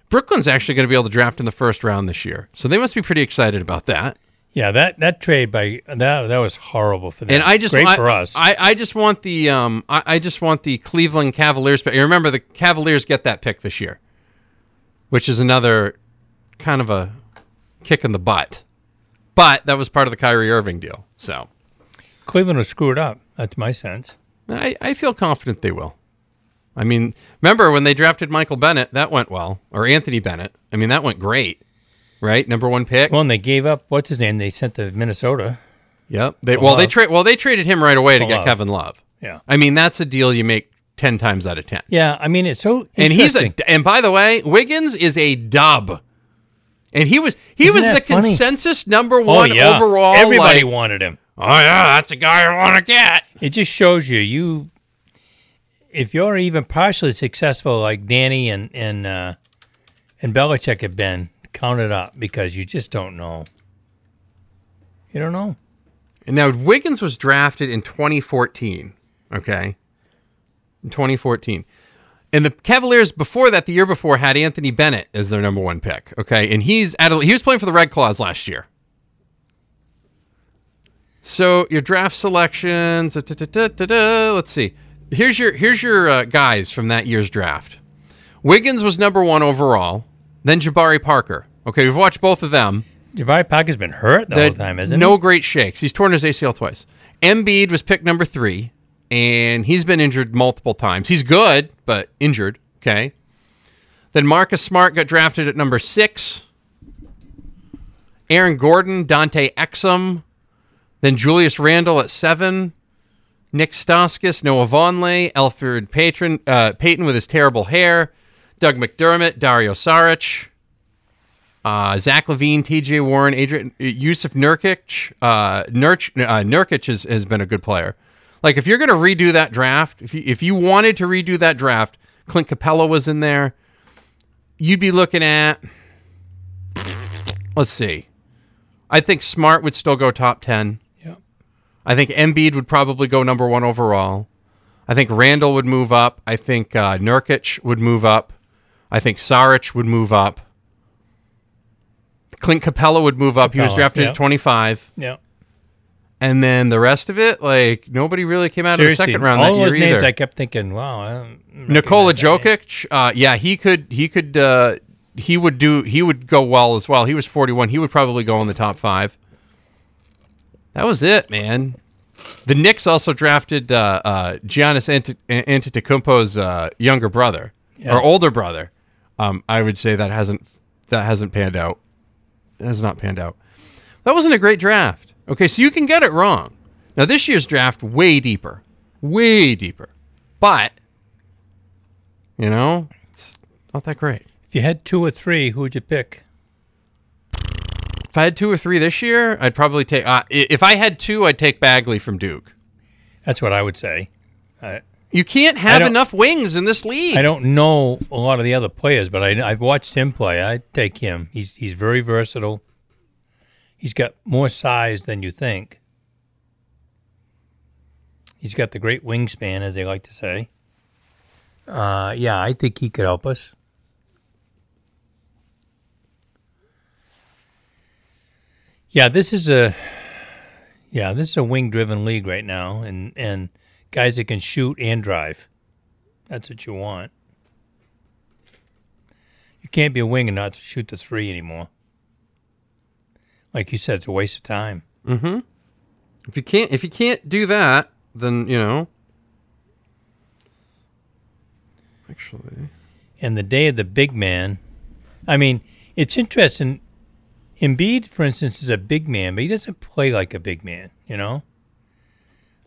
Brooklyn's actually going to be able to draft in the first round this year. So they must be pretty excited about that. Yeah, that that trade by that that was horrible for them. And I just great I, for us. I, I just want the um I, I just want the Cleveland Cavaliers pick. Remember the Cavaliers get that pick this year. Which is another kind of a kick in the butt. But that was part of the Kyrie Irving deal. So Cleveland was screwed up. That's my sense. I, I feel confident they will. I mean, remember when they drafted Michael Bennett, that went well, or Anthony Bennett. I mean, that went great, right? Number one pick. Well, and they gave up what's his name? They sent to Minnesota. Yep. They, well, they Love. trade. Well, they traded him right away to For get Kevin Love. Yeah. I mean, that's a deal you make ten times out of ten. Yeah, I mean it's so And he's a. And by the way, Wiggins is a dub. And he was he Isn't was the funny? consensus number oh one yeah, overall. everybody like, wanted him. Oh yeah, that's a guy I want to get. It just shows you you if you're even partially successful like Danny and and uh, and Belichick have been, count it up because you just don't know. You don't know. And now Wiggins was drafted in 2014. Okay. In 2014. And the Cavaliers before that, the year before, had Anthony Bennett as their number one pick. Okay. And he's at a, he was playing for the Red Claws last year. So your draft selections. da, da, da, let's see. Here's your here's your uh, guys from that year's draft. Wiggins was number one overall. Then Jabari Parker. Okay, we've watched both of them. Jabari Parker's been hurt the, The- whole time, isn't no he? great shakes. He's torn his ACL twice. Embiid was picked number three, and he's been injured multiple times. He's good, but injured. Okay. Then Marcus Smart got drafted at number six. Aaron Gordon, Dante Exum, then Julius Randle at seven. Nick Stauskas, Noah Vonleh, Elfrid Payton, uh, with his terrible hair, Doug McDermott, Dario Saric, uh, Zach LaVine, T.J. Warren, Adrian Yusuf Nurkic. Uh, Nurk, uh, Nurkic has, has been a good player. Like if you're going to redo that draft, if you, if you wanted to redo that draft, Clint Capela was in there. You'd be looking at, let's see. I think Smart would still go top 10. I think Embiid would probably go number one overall. I think Randle would move up. I think uh, Nurkic would move up. I think Saric would move up. Clint Capela would move up. he was drafted yeah. at 25. Yeah. And then the rest of it, like nobody really came out Seriously, of the second round all that those year names either. I kept thinking, wow. Nikola recognize that name. Jokic, uh, yeah, he could, he could, uh, he would do, he would go well as well. He was 41. He would probably go in the top five. That was it, man. The Knicks also drafted uh, uh, Giannis Ant- Antetokounmpo's uh, younger brother Yeah. or older brother. Um, I would say that hasn't that hasn't panned out. That has not panned out. That wasn't a great draft. Okay, so you can get it wrong. Now this year's draft way deeper, way deeper, but you know it's not that great. If you had two or three, who would you pick? If I had two or three this year, I'd probably take. Uh, if I had two, I'd take Bagley from Duke. That's what I would say. I, You can't have enough wings in this league. I don't know a lot of the other players, but I, I've watched him play. I'd take him. He's he's very versatile. He's got more size than you think. He's got the great wingspan, as they like to say. Uh, yeah, I think he could help us. Yeah, this is a yeah, this is a wing-driven league right now, and and guys that can shoot and drive. That's what you want. You can't be a wing and not shoot the three anymore. Like you said, it's a waste of time. Mm-hmm. If you can't, if you can't do that, then you know. Actually, And the day of the big man, I mean, it's interesting. Embiid, for instance, is a big man, but he doesn't play like a big man. You know.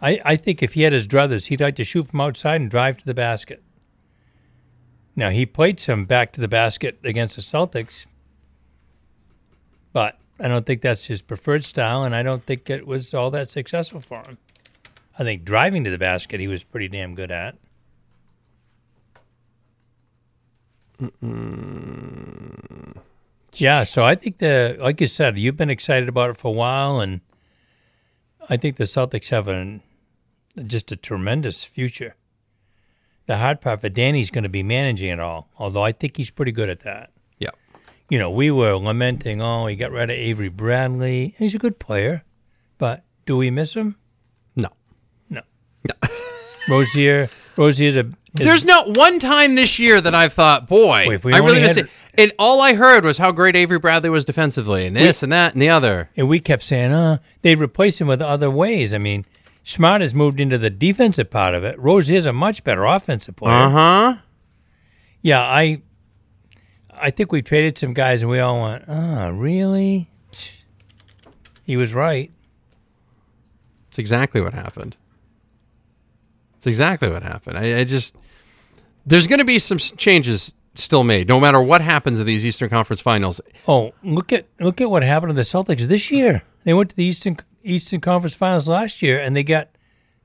I I think if he had his druthers, he'd like to shoot from outside and drive to the basket. Now he played some back to the basket against the Celtics, but I don't think that's his preferred style, and I don't think it was all that successful for him. I think driving to the basket he was pretty damn good at. Yeah, so I think the like you said, you've been excited about it for a while, and I think the Celtics have an just a tremendous future. The hard part for Danny's going to be managing it all, although I think he's pretty good at that. Yeah. You know, we were lamenting, oh, he got rid of Avery Bradley. He's a good player, but do we miss him? No. No. No. Rozier, Rozier's a. is- There's not one time this year that I've thought, boy, Boy, if we I really only miss it. And all I heard was how great Avery Bradley was defensively, and this and that and the other. And we kept saying, uh, they'd replace him with other ways. I mean, Smart has moved into the defensive part of it. Rozier's a much better offensive player. Uh huh. Yeah, I I think we traded some guys and we all went, ah, really? He was right. It's exactly what happened. It's exactly what happened. I, I just there's going to be some changes still made, no matter what happens in these Eastern Conference Finals. Oh, look at look at what happened to the Celtics this year. They went to the Eastern Eastern Conference Finals last year and they got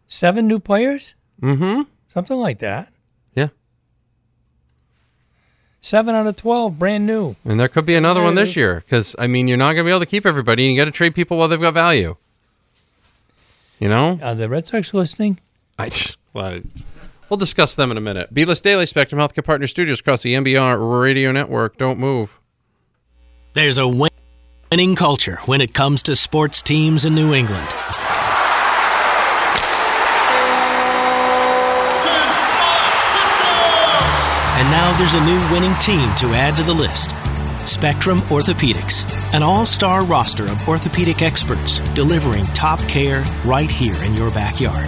seven new players, Mm-hmm. something like that. Yeah. Seven out of twelve, brand new. And there could be another one this year because I mean you're not going to be able to keep everybody, and you got to trade people while they've got value. You know, Are the Red Sox listening? I well, we'll discuss them in a minute. B-List Daily Spectrum Healthcare Partner Studios across the MBR Radio Network. Don't move. There's a winning culture when it comes to sports teams in New England. And now there's a new winning team to add to the list Spectrum Orthopedics, an all star roster of orthopedic experts delivering top care right here in your backyard.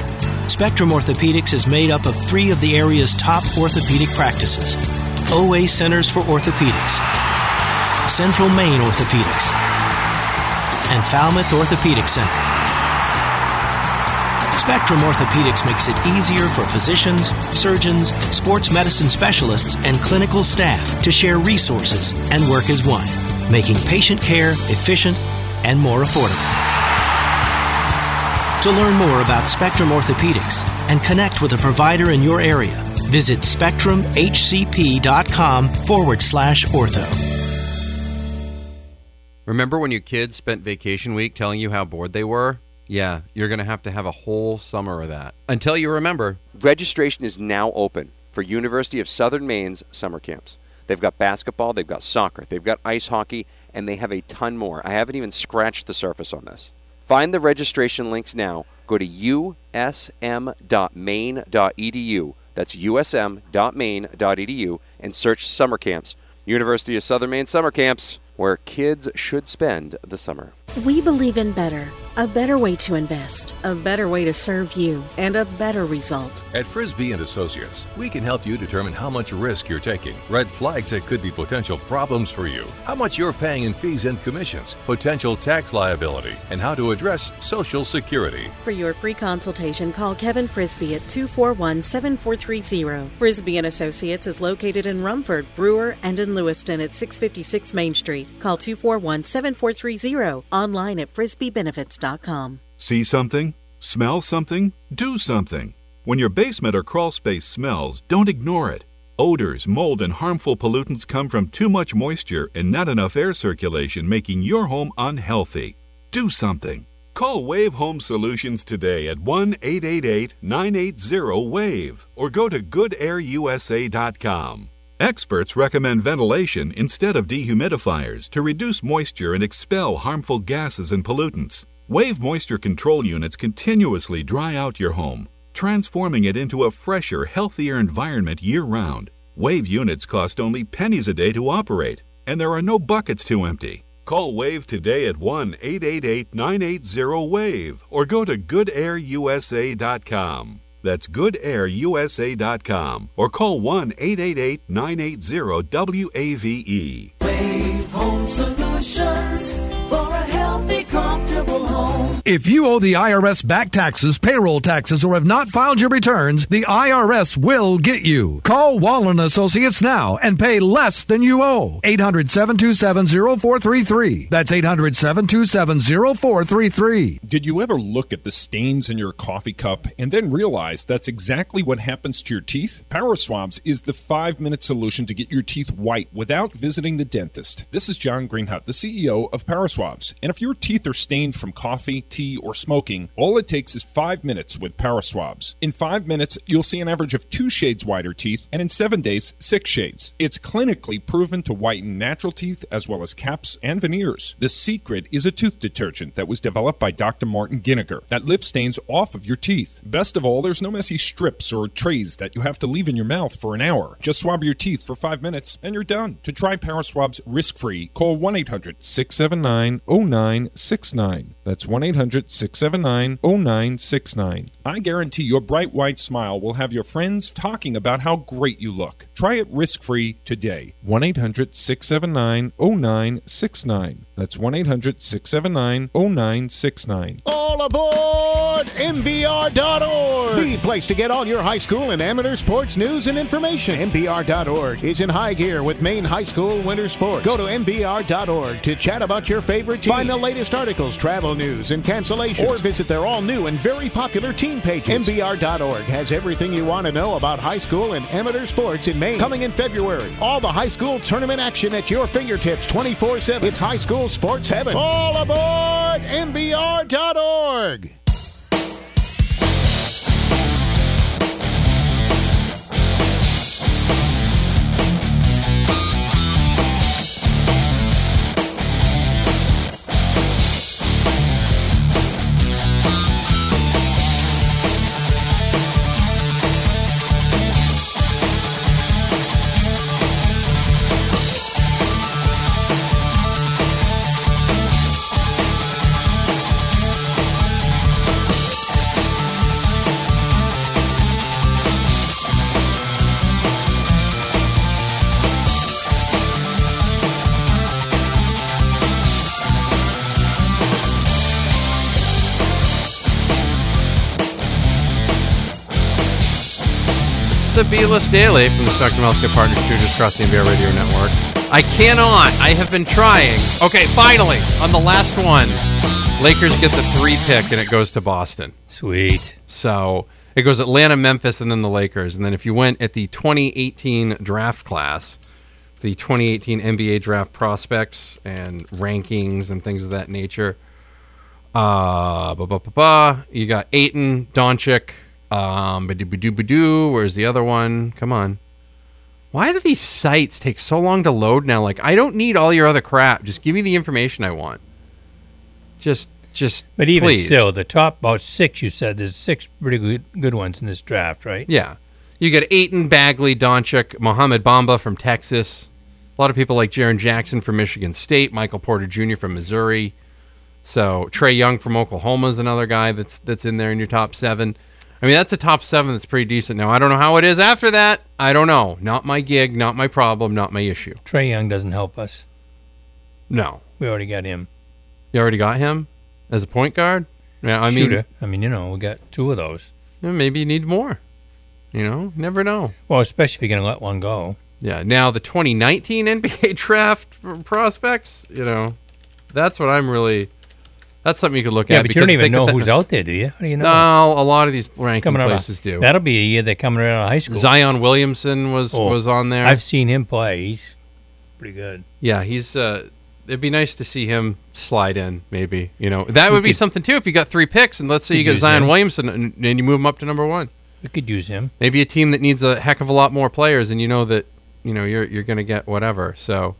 Spectrum Orthopedics is made up of three of the area's top orthopedic practices OA Centers for Orthopedics, Central Maine Orthopedics, and Falmouth Orthopedic Center. Spectrum Orthopedics makes it easier for physicians, surgeons, sports medicine specialists, and clinical staff to share resources and work as one, making patient care efficient and more affordable. To learn more about Spectrum Orthopedics and connect with a provider in your area, Visit SpectrumHCP.com forward slash ortho. Remember when your kids spent vacation week telling you how bored they were? Yeah, you're going to have to have a whole summer of that. Until you remember. Registration is now open for University of Southern Maine's summer camps. They've got basketball, they've got soccer, they've got ice hockey, and they have a ton more. I haven't even scratched the surface on this. Find the registration links now. Go to usm.maine.edu. That's usm.maine.edu and search summer camps. University of Southern Maine summer camps, where kids should spend the summer. We believe in better. A better way to invest, a better way to serve you, and a better result. At Frisbee and Associates, we can help you determine how much risk you're taking, red flags that could be potential problems for you, how much you're paying in fees and commissions, potential tax liability, and how to address Social Security. For your free consultation, call Kevin Frisbee at 241 7430. Frisbee and Associates is located in Rumford, Brewer, and in Lewiston at 656 Main Street. Call 241 7430. Online at frisbeebenefits.com. See something? Smell something? Do something. When your basement or crawl space smells, don't ignore it. Odors, mold, and harmful pollutants come from too much moisture and not enough air circulation, making your home unhealthy. Do something. Call Wave Home Solutions today at 1 888 980 WAVE or go to goodairusa.com. Experts recommend ventilation instead of dehumidifiers to reduce moisture and expel harmful gases and pollutants. Wave moisture control units continuously dry out your home, transforming it into a fresher, healthier environment year round. Wave units cost only pennies a day to operate, and there are no buckets to empty. Call Wave today at 1 888 980 WAVE or go to goodairusa.com. That's goodairusa.com or call 1 888 980 WAVE. Wave Home Solutions for a healthy, comfortable home. If you owe the IRS back taxes, payroll taxes, or have not filed your returns, the IRS will get you. Call Wallen Associates now and pay less than you owe. 800 727 0433. That's 800 727 0433. Did you ever look at the stains in your coffee cup and then realize that's exactly what happens to your teeth? Power Swabs is the five minute solution to get your teeth white without visiting the dentist. This is John Greenhut, the CEO of Power Swabs. And if your teeth are stained from coffee, tea, or smoking, all it takes is five minutes with Power Swabs. In five minutes, you'll see an average of two shades whiter teeth, and in seven days, six shades. It's clinically proven to whiten natural teeth as well as caps and veneers. The secret is a tooth detergent that was developed by Dr. Martin Giniger that lifts stains off of your teeth. Best of all, there's no messy strips or trays that you have to leave in your mouth for an hour. Just swab your teeth for five minutes and you're done. To try Power Swabs risk free, call 1 800 679 0969. That's 1 800 679 0969. I guarantee your bright white smile will have your friends talking about how great you look. Try it risk free today. 1 800 679 0969. That's 1 800 679 0969. All aboard MBR.org, the place to get all your high school and amateur sports news and information. MBR.org is in high gear with Maine High School winter sports. Go to MBR.org to chat about your favorite team. Find the latest articles, travel news, and cancellations. Or visit their all new and very popular team pages. MBR.org has everything you want to know about high school and amateur sports in Maine. Coming in February, all the high school tournament action at your fingertips 24 7. It's high school sports heaven. All aboard MBR.org. the B List Daily from the Spectrum Healthcare Partners Studios across the Radio Network. I cannot. I have been trying. Okay, finally, on the last one, Lakers get the three pick and it goes to Boston. Sweet. So It goes Atlanta, Memphis, and then the Lakers. And then if you went at the 2018 draft class, the 2018 NBA draft prospects and rankings and things of that nature. Uh, ba ba ba ba. You got Ayton, Doncic, um, ba-doo, ba-doo, ba-doo. Where's the other one? Come on. Why do these sites take so long to load now? Like, I don't need all your other crap. Just give me the information I want. Just, just. But even please. still, the top about six, you said there's six pretty good good ones in this draft, right? Yeah. You got Ayton, Bagley, Doncic, Mohamed Bamba from Texas. A lot of people like Jaren Jackson from Michigan State, Michael Porter Jr. from Missouri. So Trae Young from Oklahoma is another guy that's that's in there in your top seven. I mean, that's a top seven that's pretty decent. Now I don't know how it is after that. I don't know. Not my gig, not my problem, not my issue. Trae Young doesn't help us. No. We already got him. You already got him as a point guard? Yeah, I mean Shooter. I mean, you know, we got two of those. maybe you need more. You know, never know. Well, especially if you're going to let one go. Yeah. Now the 2019 NBA draft prospects, you know, that's what I'm really. That's something you could look Yeah, at. but you don't even know who's out there, do you? How do you know? No, a lot of these ranking Coming out of- places do. That'll be a year they're coming out of high school. Zion Williamson was Oh, was on there. I've seen him play. He's pretty good. yeah, he's. uh It'd be nice to see him slide in, maybe. You know, that would be could- something too. If you got three picks, and let's say you get Zion him. Williamson, and, and you move him up to number one. We could use him. Maybe a team that needs a heck of a lot more players, and you know that you know you're you're going to get whatever. So,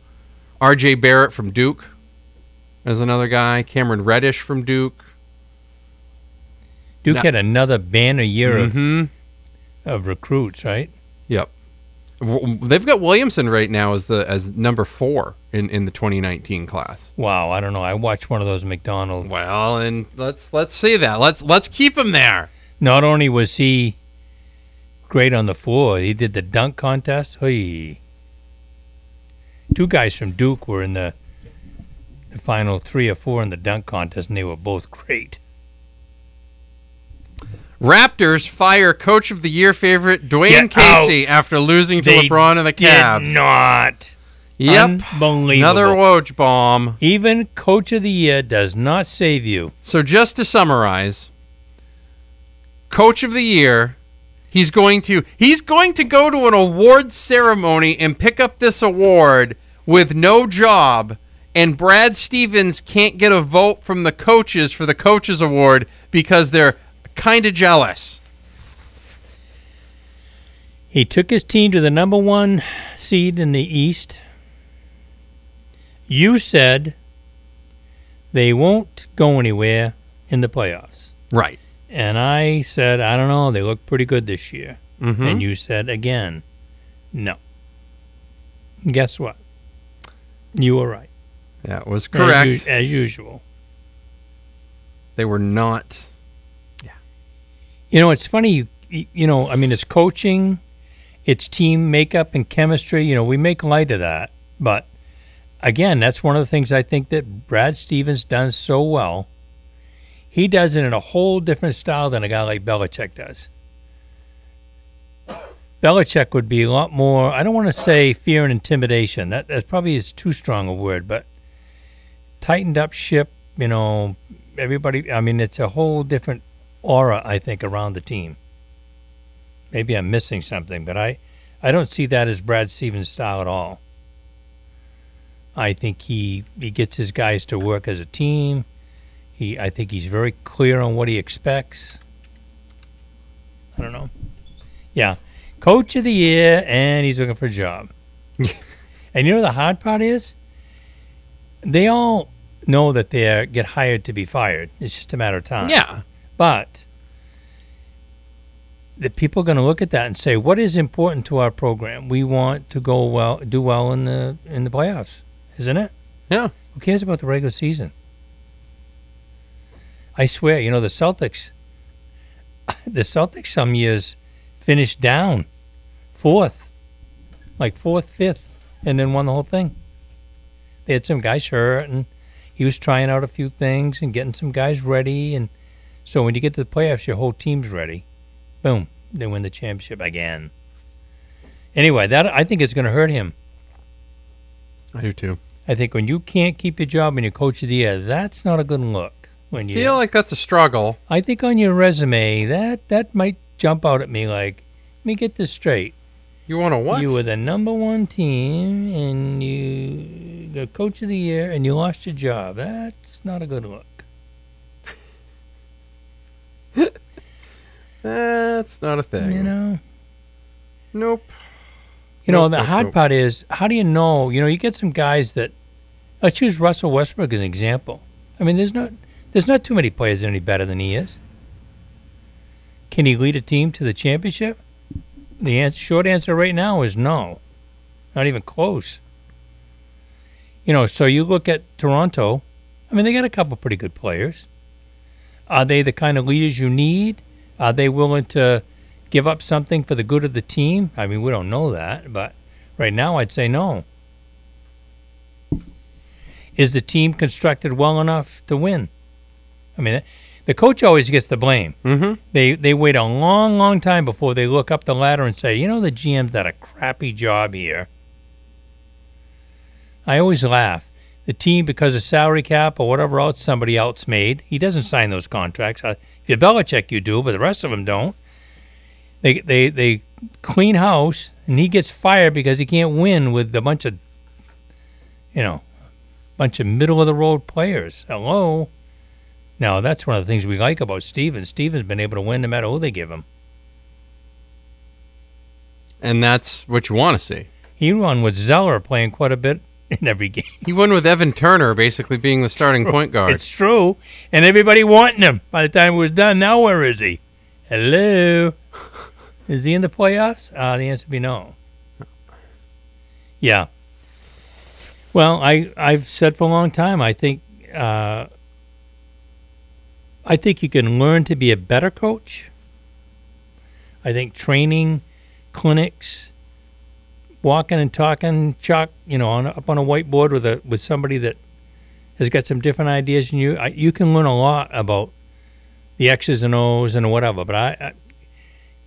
R.J. Barrett from Duke is another guy. Cameron Reddish from Duke. Duke had another banner year Mhm. of of recruits, right? Yep. They've got Williamson right now as the as number four in, in the 2019 class. Wow, I don't know. I watched one of those McDonald's. Well, and let's let's see that. Let's let's keep him there. Not only was he great on the floor, he did the dunk contest. Hey, two guys from Duke were in the the final three or four in the dunk contest, and they were both great. Raptors fire coach of the year favorite Dwane Get Casey after losing to They LeBron and the did Cavs. not. Yep. Another Woj bomb. Even coach of the year does not save you. So just to summarize, coach of the year, he's going to he's going to go to an award ceremony and pick up this award with no job and Brad Stevens can't get a vote from the coaches for the coaches award because they're kind of jealous. He took his team to the number one seed in the East. You said they won't go anywhere in the playoffs. Right. And I said, I don't know. They look pretty good this year. Mhm. And you said again, no. Guess what? You were right. That was As correct. us- as usual. They were not Yeah. You know, it's funny. You, you know, I mean, it's coaching, it's team makeup and chemistry. You know, we make light of that, but again, that's one of the things I think that Brad Stevens does so well. He does it in a whole different style than a guy like Belichick does. Belichick would be a lot more. I don't want to say fear and intimidation. That that probably is too strong a word, but tightened up ship. You know, everybody. I mean, it's a whole different aura. I think around the team. Maybe I'm missing something, but I, I don't see that as Brad Stevens' style at all. I think he he gets his guys to work as a team. He I think he's very clear on what he expects. I don't know. Yeah. Coach of the year and he's looking for a job. and you know the hard part is they all know that they get hired to be fired. It's just a matter of time. Yeah. But the people are going to look at that and say, "What is important to our program? We want to go well, do well in the in the playoffs, isn't it? Yeah. Who cares about the regular season? I swear, you know the Celtics. The Celtics some years finished down fourth, like fourth, fifth, and then won the whole thing. They had some guys hurt, and he was trying out a few things and getting some guys ready. And so when you get to the playoffs, your whole team's ready. Boom, they win the championship again. Anyway, that I think is going to hurt him. I do too. I think when you can't keep your job and you're coach of the year, that's not a good look. When you feel like that's a struggle. I think on your resume that that might jump out at me like, let me get this straight. You want to what? You were the number one team, and you the coach of the year, and you lost your job. That's not a good look. That's not a thing. You know. Nope. You know, Nope, the nope, hard nope. part is how do you know? You know, you get some guys that let's use Russell Westbrook as an example. I mean, there's not there's not too many players any better than he is. Can he lead a team to the championship? The answer, short answer right now is no, not even close. You know, so you look at Toronto. I mean, they got a couple pretty good players. Are they the kind of leaders you need? Are they willing to give up something for the good of the team? I mean, we don't know that, but right now I'd say no. Is the team constructed well enough to win? I mean, the coach always gets the blame. Mm-hmm. They they wait a long, long time before they look up the ladder and say, you know, the GM's done a crappy job here. I always laugh. The team, because of salary cap or whatever else somebody else made, he doesn't sign those contracts. Uh, If you're Belichick, you do, but the rest of them don't. They they they clean house, and he gets fired because he can't win with a bunch of, you know, bunch of middle of the road players. Hello. Now that's one of the things we like about Steven. Steven's been able to win no matter who they give him. And that's what you want to see. He won with Zeller playing quite a bit in every game. He won with Evan Turner basically being the starting point guard. It's true, and everybody wanting him. By the time it was done, now where is he? Hello, is he in the playoffs? Uh, the answer would be no. Yeah. Well, I I've said for a long time. I think uh, I think you can learn to be a better coach. I think training clinics, walking and talking, chalk, you know, on, up on a whiteboard with a with somebody that has got some different ideas than you. I, you can learn a lot about the X's and O's and whatever. But I, I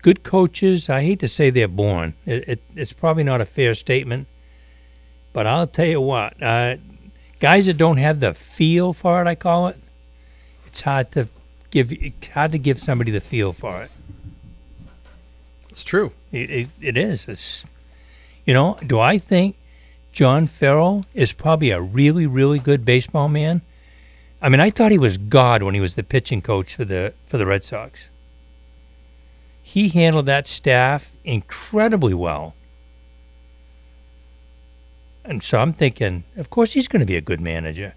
good coaches, I hate to say they're born. It, it, it's probably not a fair statement, but I'll tell you what, uh, guys that don't have the feel for it, I call it. It's hard to give. It's hard to give somebody the feel for it. It's true. It, it, it is. It's, you know, do I think John Farrell is probably a really, really good baseball man? I mean, I thought he was God when he was the pitching coach for the for the Red Sox. He handled that staff incredibly well. And so I'm thinking, of course he's going to be a good manager.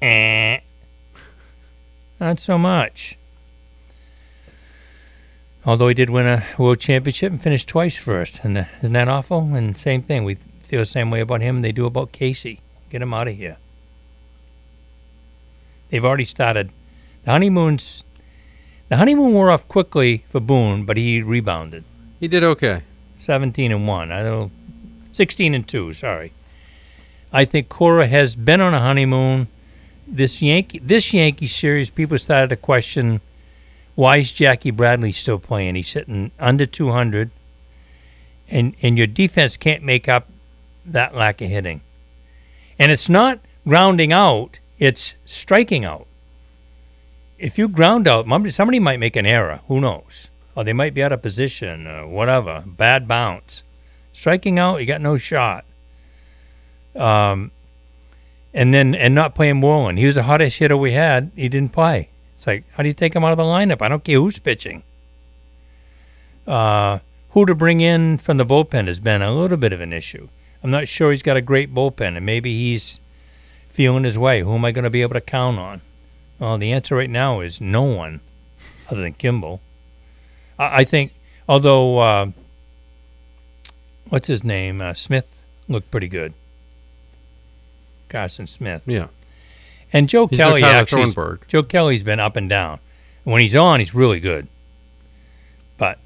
Eh. Not so much. Although he did win a world championship and finished twice first, and uh, isn't that awful? And same thing, we feel the same way about him. They do about Casey. Get him out of here. They've already started. The honeymoon's. The honeymoon wore off quickly for Boone, but he rebounded. He did okay. Seventeen and one. I don't. Sixteen and two. Sorry. I think Cora has been on a honeymoon. This Yankee, this Yankee series, people started to question why is Jackie Bradley still playing? He's sitting under 200, and and your defense can't make up that lack of hitting. And it's not grounding out; it's striking out. If you ground out, somebody- might make an error. Who knows? Or they might be out of position, or whatever. Bad bounce. Striking out, you got no shot. Um, and then and not playing Moreland. He was the hottest hitter we had. He didn't play. It's like, how do you take him out of the lineup? I don't care who's pitching. Uh, who to bring in from the bullpen has been a little bit of an issue. I'm not sure he's got a great bullpen, and maybe he's feeling his way. Who am I going to be able to count on? Well, the answer right now is no one, other than Kimbrel. I, I think, although uh, what's his name, uh, Smith looked pretty good. Carson Smith. Yeah. And Joe He's no Kelly Tyler actually. Thornburg. Joe Kelly's been up and down. When he's on, he's really good. But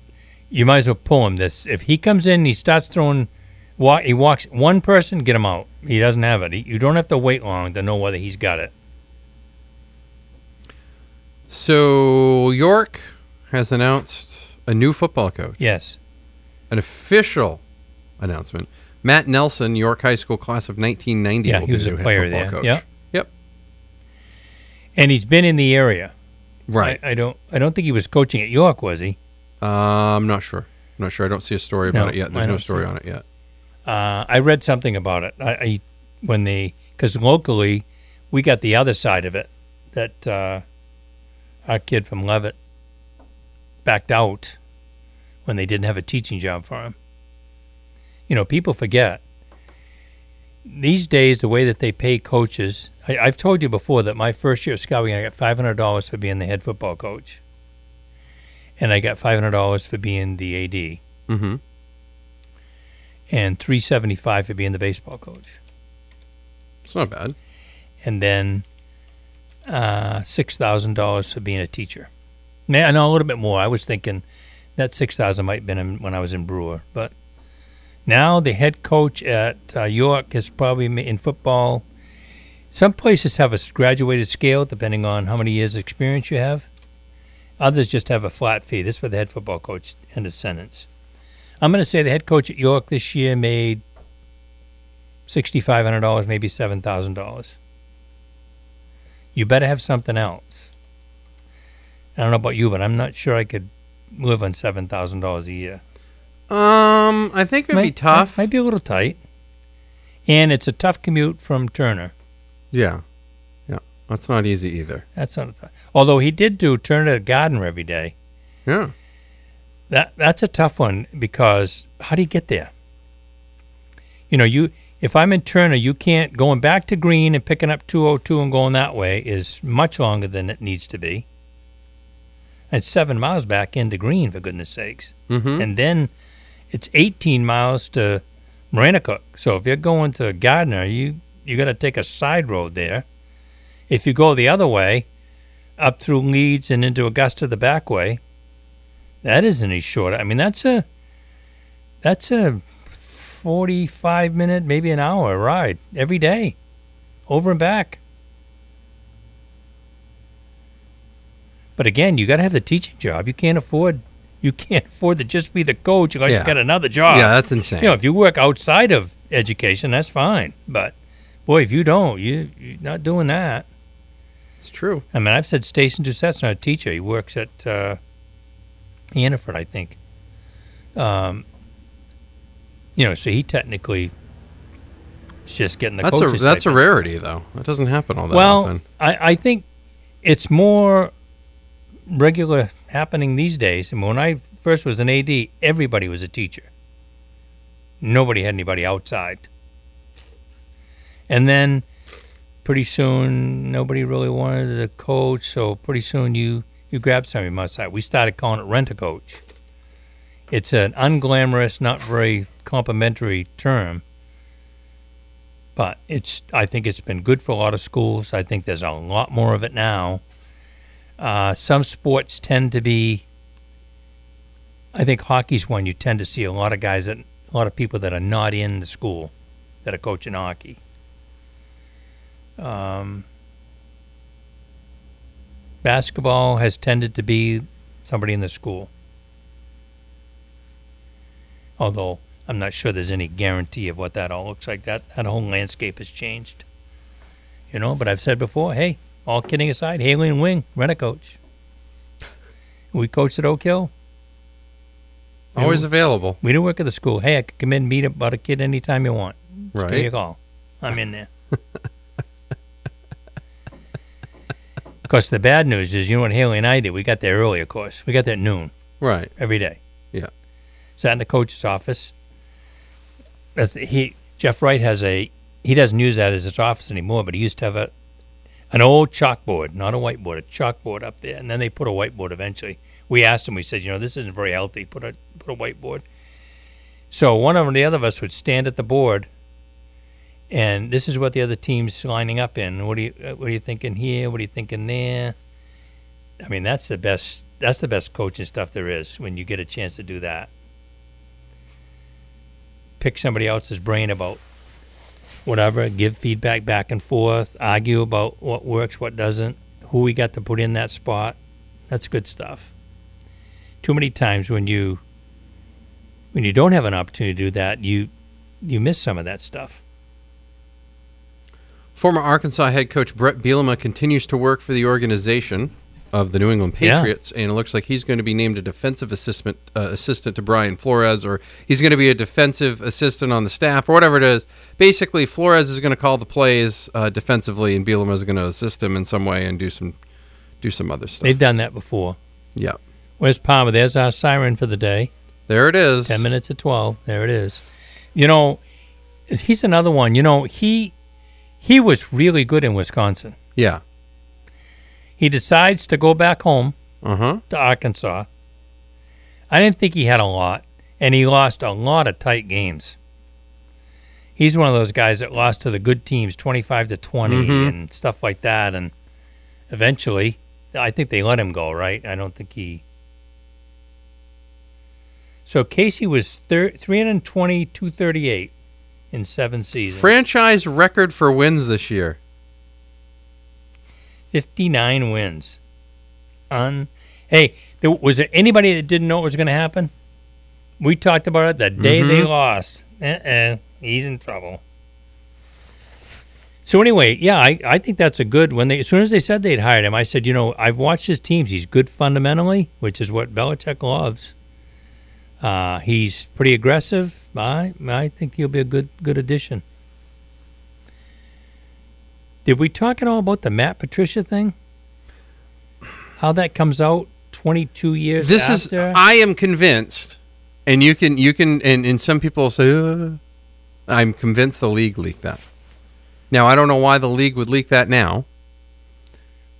you might as well pull him. This if he comes in, and he starts throwing. Walk, he walks one person, get him out. He doesn't have it. He, you don't have to wait long to know whether he's got it. So York has announced a new football coach. Yes. An official announcement. Matt Nelson, York High School class of 1990, Yeah, will he was a player there. coach. Yep. Yep. And he's been in the area. Right. I, I don't. I don't think he was coaching at York, was he? Uh, I'm not sure. I'm not sure. I don't see a story about No, it yet. There's no story on it yet. Uh, I read something about it. I, I when they because locally we got the other side of it that uh, our kid from Leavitt backed out when they didn't have a teaching job for him. You know, people forget these days the way that they pay coaches. I, I've told you before that my first year of scouting, I got five hundred dollars for being the head football coach, and I got five hundred dollars for being the AD Mm-hmm. and 375 for being the baseball coach It's not bad. and then uh, $6000 for being a teacher Man, I know a little bit more i was thinking that 6000 might have been in, when i was in brewer but now the head coach at uh, york is probably in football. Some places have a graduated scale depending on how many years experience you have. Others just have a flat fee. This is for the head football coach end of sentence. I'm going to say the head coach at york this year made $6500 maybe $7000 you better have something else. I don't know about you, but I'm not sure I could live on seven thousand dollars a year. Um, I think it'd be Might- tough. Might, be a little tight, and it's a tough commute from Turner. Yeah, yeah. That's not easy either. That's not. A th- Although he did do Turner to Gardiner every day. Yeah. That that's a tough one because how do you get there? You know, you if I'm in Turner, you can't going back to Greene and picking up 202 and going that way is much longer than it needs to be. And it's seven miles back into Greene, for goodness sakes. Mhm. And then it's 18 miles to Maranacook. So if you're going to Gardiner, you you got to take a side road there. If you go the other way, up through Leeds and into Augusta the back way, that isn't any shorter. I mean, that's a that's a 45 minute, maybe an hour ride every day, over and back. But again, you got to have the teaching job. You can't afford you can't afford to just be the coach unless Yeah. you got another job. Yeah, that's insane. You know, if you work outside of education, that's fine. But boy, if you don't, you you're not doing that. It's true. I mean, I've said Station not a teacher. He works at uh, Hannaford, I think. Um, you know, so he technically is just getting the That's a coaches. that's a rarity though. That doesn't happen all that well, often. I, I think it's more regular happening these days. And when I first was an AD, everybody was a teacher. Nobody had anybody outside. And then pretty soon, nobody really wanted a coach. So pretty soon, you you grab somebody outside. We started calling it rent a coach. It's an unglamorous, not very complimentary term but it's I think it's been good for a lot of schools. I think there's a lot more of it now. Uh, some sports tend to be. I think hockey's one you tend to see a lot of guys that a lot of people that are not in the school that are coaching hockey. Um, basketball has tended to be somebody in the school. Although I'm not sure there's any guarantee of what that all looks like. That that whole landscape has changed. You know, but I've said before, hey, all kidding aside, Haley and Wing, rent a coach. We coached at Oak Hill. Always We- available. We didn't work at the school. Hey, I could come in and meet about a kid anytime you want. Just give me Right. a call. I'm in there. of course, the bad news is, you know what Haley and I did? We got there early, of course. We got there at noon. Right. Every day. Yeah. Sat in the coach's office. That's he Jeff Wright has a he doesn't use that as his office anymore, but he used to have a an old chalkboard, not a whiteboard, a chalkboard up there, and then they put a whiteboard eventually. We asked them, we said, you know, this isn't very healthy. Put a put a whiteboard. So one of the other of us would stand at the board, and this is what the other team's lining up in. What do you uh, what are you thinking here? What are you thinking there? I mean, that's the best. That's the best coaching stuff there is when you get a chance to do that. Pick somebody else's brain about whatever, give feedback back and forth, argue about what works, what doesn't, who we got to put in that spot. That's good stuff. Too many times when you when you don't have an opportunity to do that, you you miss some of that stuff. Former Arkansas head coach Brett Bielema continues to work for the organization. Of the New England Yeah. Patriots, and it looks like he's going to be named a defensive assistant uh, assistant to Brian Flores, or he's going to be a defensive assistant on the staff, or whatever it is. Basically, Flores is going to call the plays uh, defensively, and Bielema is going to assist him in some way and do some do some other stuff. They've done that before. Yeah, Where's Palmer? There's our siren for the day. there it is. 10 minutes at 12. There it is. You know, he's another one. You know, he he was really good in Wisconsin. Yeah. He decides to go back home Uh huh. to Arkansas. I didn't think he had a lot, and he lost a lot of tight games. He's one of those guys that lost to the good teams 25 to 20 Mhm. and stuff like that and eventually I think they let him go, right? I don't think he So Casey was thir- 320 238 in 7 seasons. Franchise record for wins this year. 59 wins. Un Hey, there, was there anybody that didn't know it was going to happen? We talked about it the day they Mhm. lost. Uh-uh, he's in trouble. So anyway, yeah, I, I think that's a good. When they as soon as they said they'd hired him, I said, you know, I've watched his teams. He's good fundamentally, which is what Belichick loves. Uh, he's pretty aggressive. I I think he'll be a good good addition. Did we talk at all about the Matt Patricia thing? How that comes out 22 years This after? is. I am convinced, and you can you can and, and some people say, uh, I'm convinced the league leaked that. Now I don't know why the league would leak that now.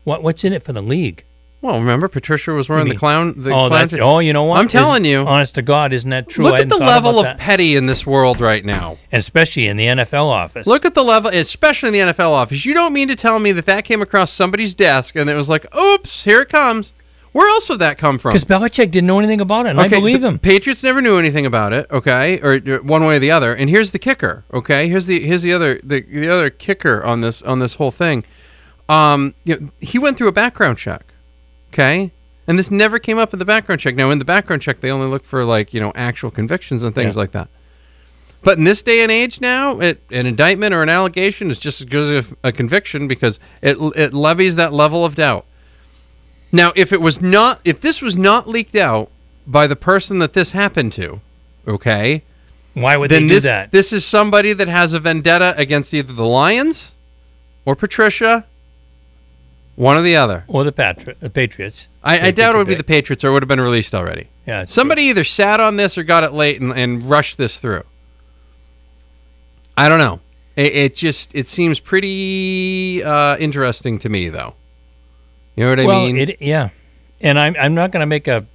what what's in it for the league? Well, remember Patricia was wearing the clown. The oh, clown that's, oh, you know what? I'm telling you. honest to God, isn't that true? Look at the level of that. petty in this world right now. and especially in the NFL office. Look at the level, especially in the NFL office. You don't mean to tell me that that came across somebody's desk and it was like, "Oops, here it comes." Where else would that come from? because Belichick didn't know anything about it, and I believe him. Patriots never knew anything about it, okay, or uh, one way or the other. And here's the kicker, okay? Here's the here's the other the, the other kicker on this on this whole thing. Um, you know, he went through a background check, okay, and this never came up in the background check. Now, in the background check, they only look for like you know actual convictions and things Yeah. like that. But in this day and age now, it, an indictment or an allegation is just as good as a conviction because it it levies that level of doubt. Now, if it was not, if this was not leaked out by the person that this happened to, okay, Why would then they do this that? this is somebody that has a vendetta against either the Lions or Patricia, one or the other. or the, Patri- the Patriots? I, I doubt it would be the Patriots, or it would have been released already. Yeah, somebody either sat on this or got it late and, and rushed this through. I don't know. It, it just it seems pretty uh, interesting to me, though. You know what I well, mean? It, yeah, and I'm I'm not going to make a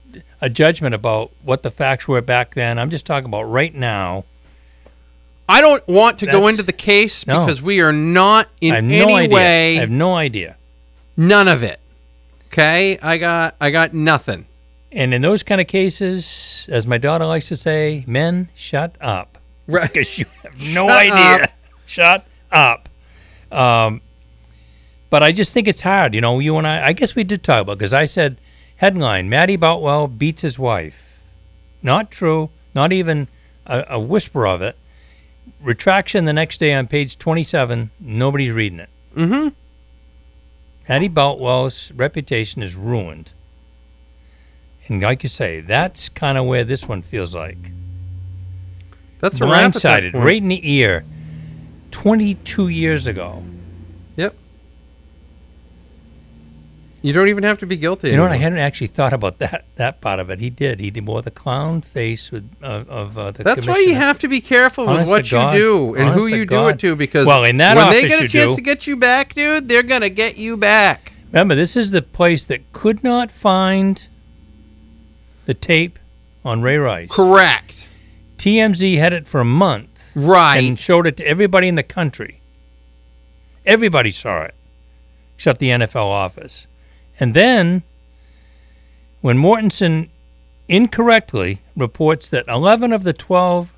a judgment about what the facts were back then. I'm just talking about right now. I don't want to go into the case No. because we are not in I have any idea. way I have no idea. None of it. Okay, I got I got nothing. And in those kind of cases, as my daughter likes to say, men, shut up. Right. Because you have no Shut idea. up. Shut up. Um, but I just think it's hard. You know, you and I, I guess we did talk about because I said, headline Matty Boutwell beats his wife. Not true. Not even a, a whisper of it. Retraction the next day on page 27. Nobody's reading it. Mm-hmm. Matty Boutwell's reputation is ruined. And like you say, that's kind of where this one feels like. That's at that right in the ear. Twenty-two years ago. Yep. You don't even have to be guilty. You know what? I hadn't actually thought about that that part of it. He did. He did wore the clown face with uh, of uh, the. That's why you have to be careful with what you God. do and who Honest you do it to because well, in that when they get a chance do. to get you back, dude, they're gonna get you back. Remember, this is the place that could not find the tape on Ray Rice. Correct. TMZ had it for a month. Right. And showed it to everybody in the country. Everybody saw it, except the NFL office. And then, when Mortensen incorrectly reports that 11 of the 12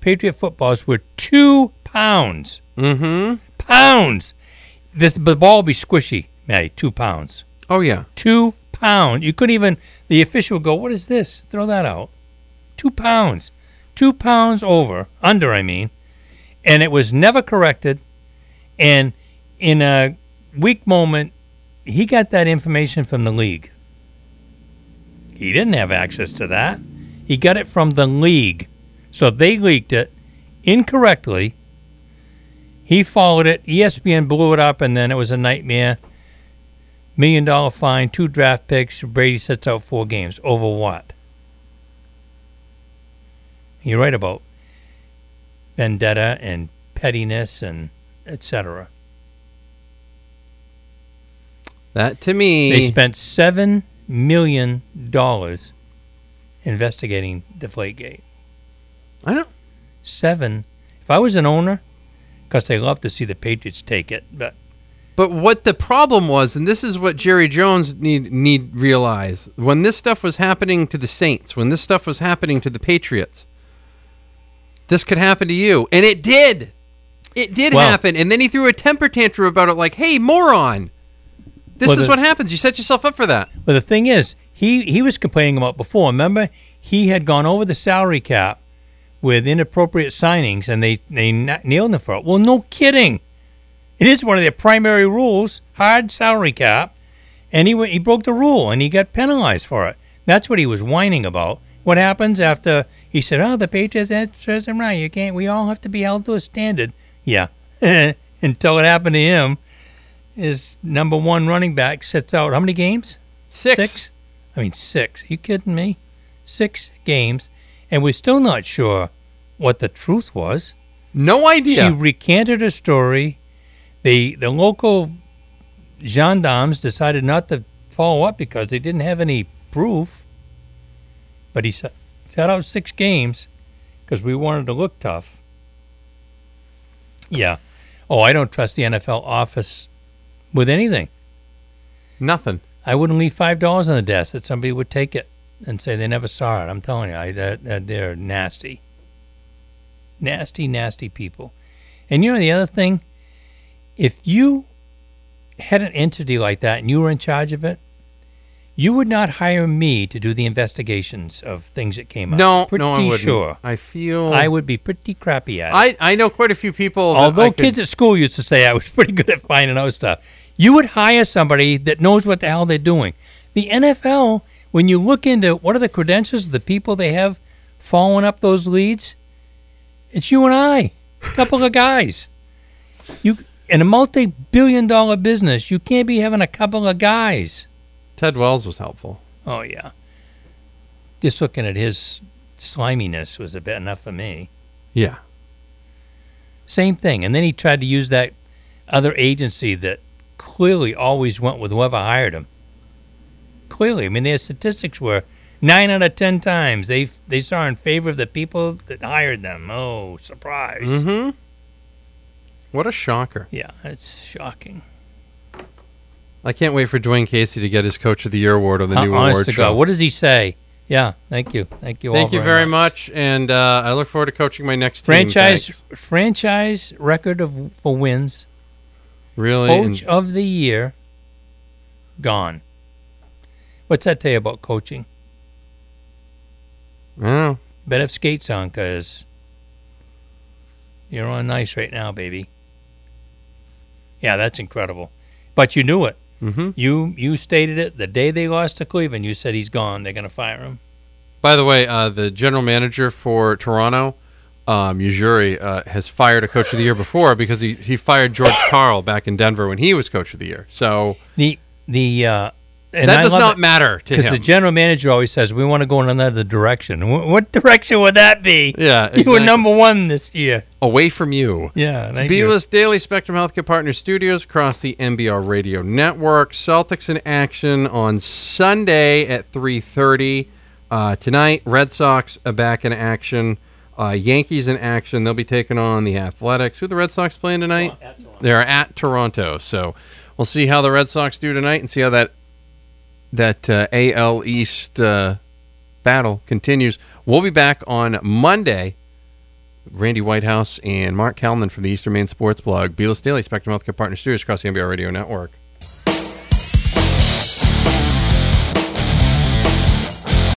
Patriot footballs were two pounds. Mm-hmm. Pounds. The, the ball will be squishy, Matty. Two pounds. Oh yeah. Two pound. You couldn't even. The official would go, "What is this? Throw that out." Two pounds. Two pounds over, under. I mean, and it was never corrected. And in a weak moment, he got that information from the league. He didn't have access to that. He got it from the league. So they leaked it incorrectly. He followed it. ESPN blew it up, and then it was a nightmare. Million dollar fine, two draft picks. Brady sets out four games. Over what? You're right about vendetta and pettiness and etc. That to me, They spent seven million dollars investigating Deflategate. I know. Seven. If I was an owner, because they love to see the Patriots take it, but But what the problem was, and this is what Jerry Jones need need realize, when this stuff was happening to the Saints, when this stuff was happening to the Patriots, this could happen to you, and it did. It did Well- happen, and then he threw a temper tantrum about it, like, "Hey, moron! This Well, is the- what happens. You set yourself up for that." But the thing is, he he was complaining about before. Remember, he had gone over the salary cap with inappropriate signings, and they they nailed him for it. Well, no kidding. It is one of their primary rules: hard salary cap, and he he broke the rule, and he got penalized for it. That's what he was whining about. What happens after he said, "Oh, the Patriots that says I'm right. You can't. We all have to be held to a standard." Yeah, until it happened to him his number one running back sits out how many games? Six. Six? I mean, six. you kidding me? Six games, and we're still not sure what the truth was. No idea. She recanted her story. The the local gendarmes decided not to follow up because they didn't have any proof. But he sa- sat out six games because we wanted to look tough. Yeah. Oh, I don't trust the NFL office with anything. Nothing. I wouldn't leave five dollars on the desk that somebody would take it and say they never saw it. I'm telling you, I, they're nasty, nasty, nasty people. And you know the other thing, if you had an entity like that and you were in charge of it, you would not hire me to do the investigations of things that came up. No, pretty no, I wouldn't. sure. I feel I would be pretty crappy at it. I I know quite a few people. that Although I could- kids at school used to say I was pretty good at finding out stuff, you would hire somebody that knows what the hell they're doing. The NFL, when you look into what are the credentials of the people they have following up those leads, it's you and I, a couple of guys. You in a multi-billion-dollar business, you can't be having a couple of guys. Ted Wells was helpful. Oh yeah. Just looking at his sliminess was a bit enough for me. Yeah. Same thing. And then he tried to use that other agency that clearly always went with whoever hired him. Clearly, I mean, their statistics were nine out of ten times they they saw in favor of the people that hired them. Oh, surprise! Mm-hmm. What a shocker! Yeah, it's shocking. I can't wait for Dwane Casey to get his Coach of the Year award on the Uh, new award to show. God, what does he say? Yeah, thank you, thank you. all Thank you very much, and uh, I look forward to coaching my next. Franchise franchise record of for wins. Really, Coach and- of the year, gone. What's that tell you about coaching? I don't know. Bet if skates on, cause you're on ice right now, baby. Yeah, that's incredible. But you knew it. Mm-hmm. You you stated it the day they lost to Cleveland. You said he's gone. They're going to fire him. By the way, uh, the general manager for Toronto, um, Ujiri, uh, has fired a coach of the year before because he, he fired George Karl back in Denver when he was coach of the year. So The the uh, and That I does not it, matter to because the general manager always says we want to go in another direction. Wh- What direction would that be? Yeah, you were number one this year. away from you. Yeah, It's. Beavis Daily Spectrum Healthcare Partner Studios across the MBR Radio Network. Celtics in action on Sunday at 3.30. Uh, tonight, Red Sox are back in action. Uh, Yankees in action. They'll be taking on the Athletics. Who are the Red Sox playing tonight? They're at Toronto. So we'll see how the Red Sox do tonight and see how that that uh, AL East uh, battle continues. We'll be back on Monday. Randy Whitehouse and Mark Kalman from the Eastern Maine Sports Blog, Beatles Daily Spectrum Healthcare Partner Studios across the MBR Radio Network.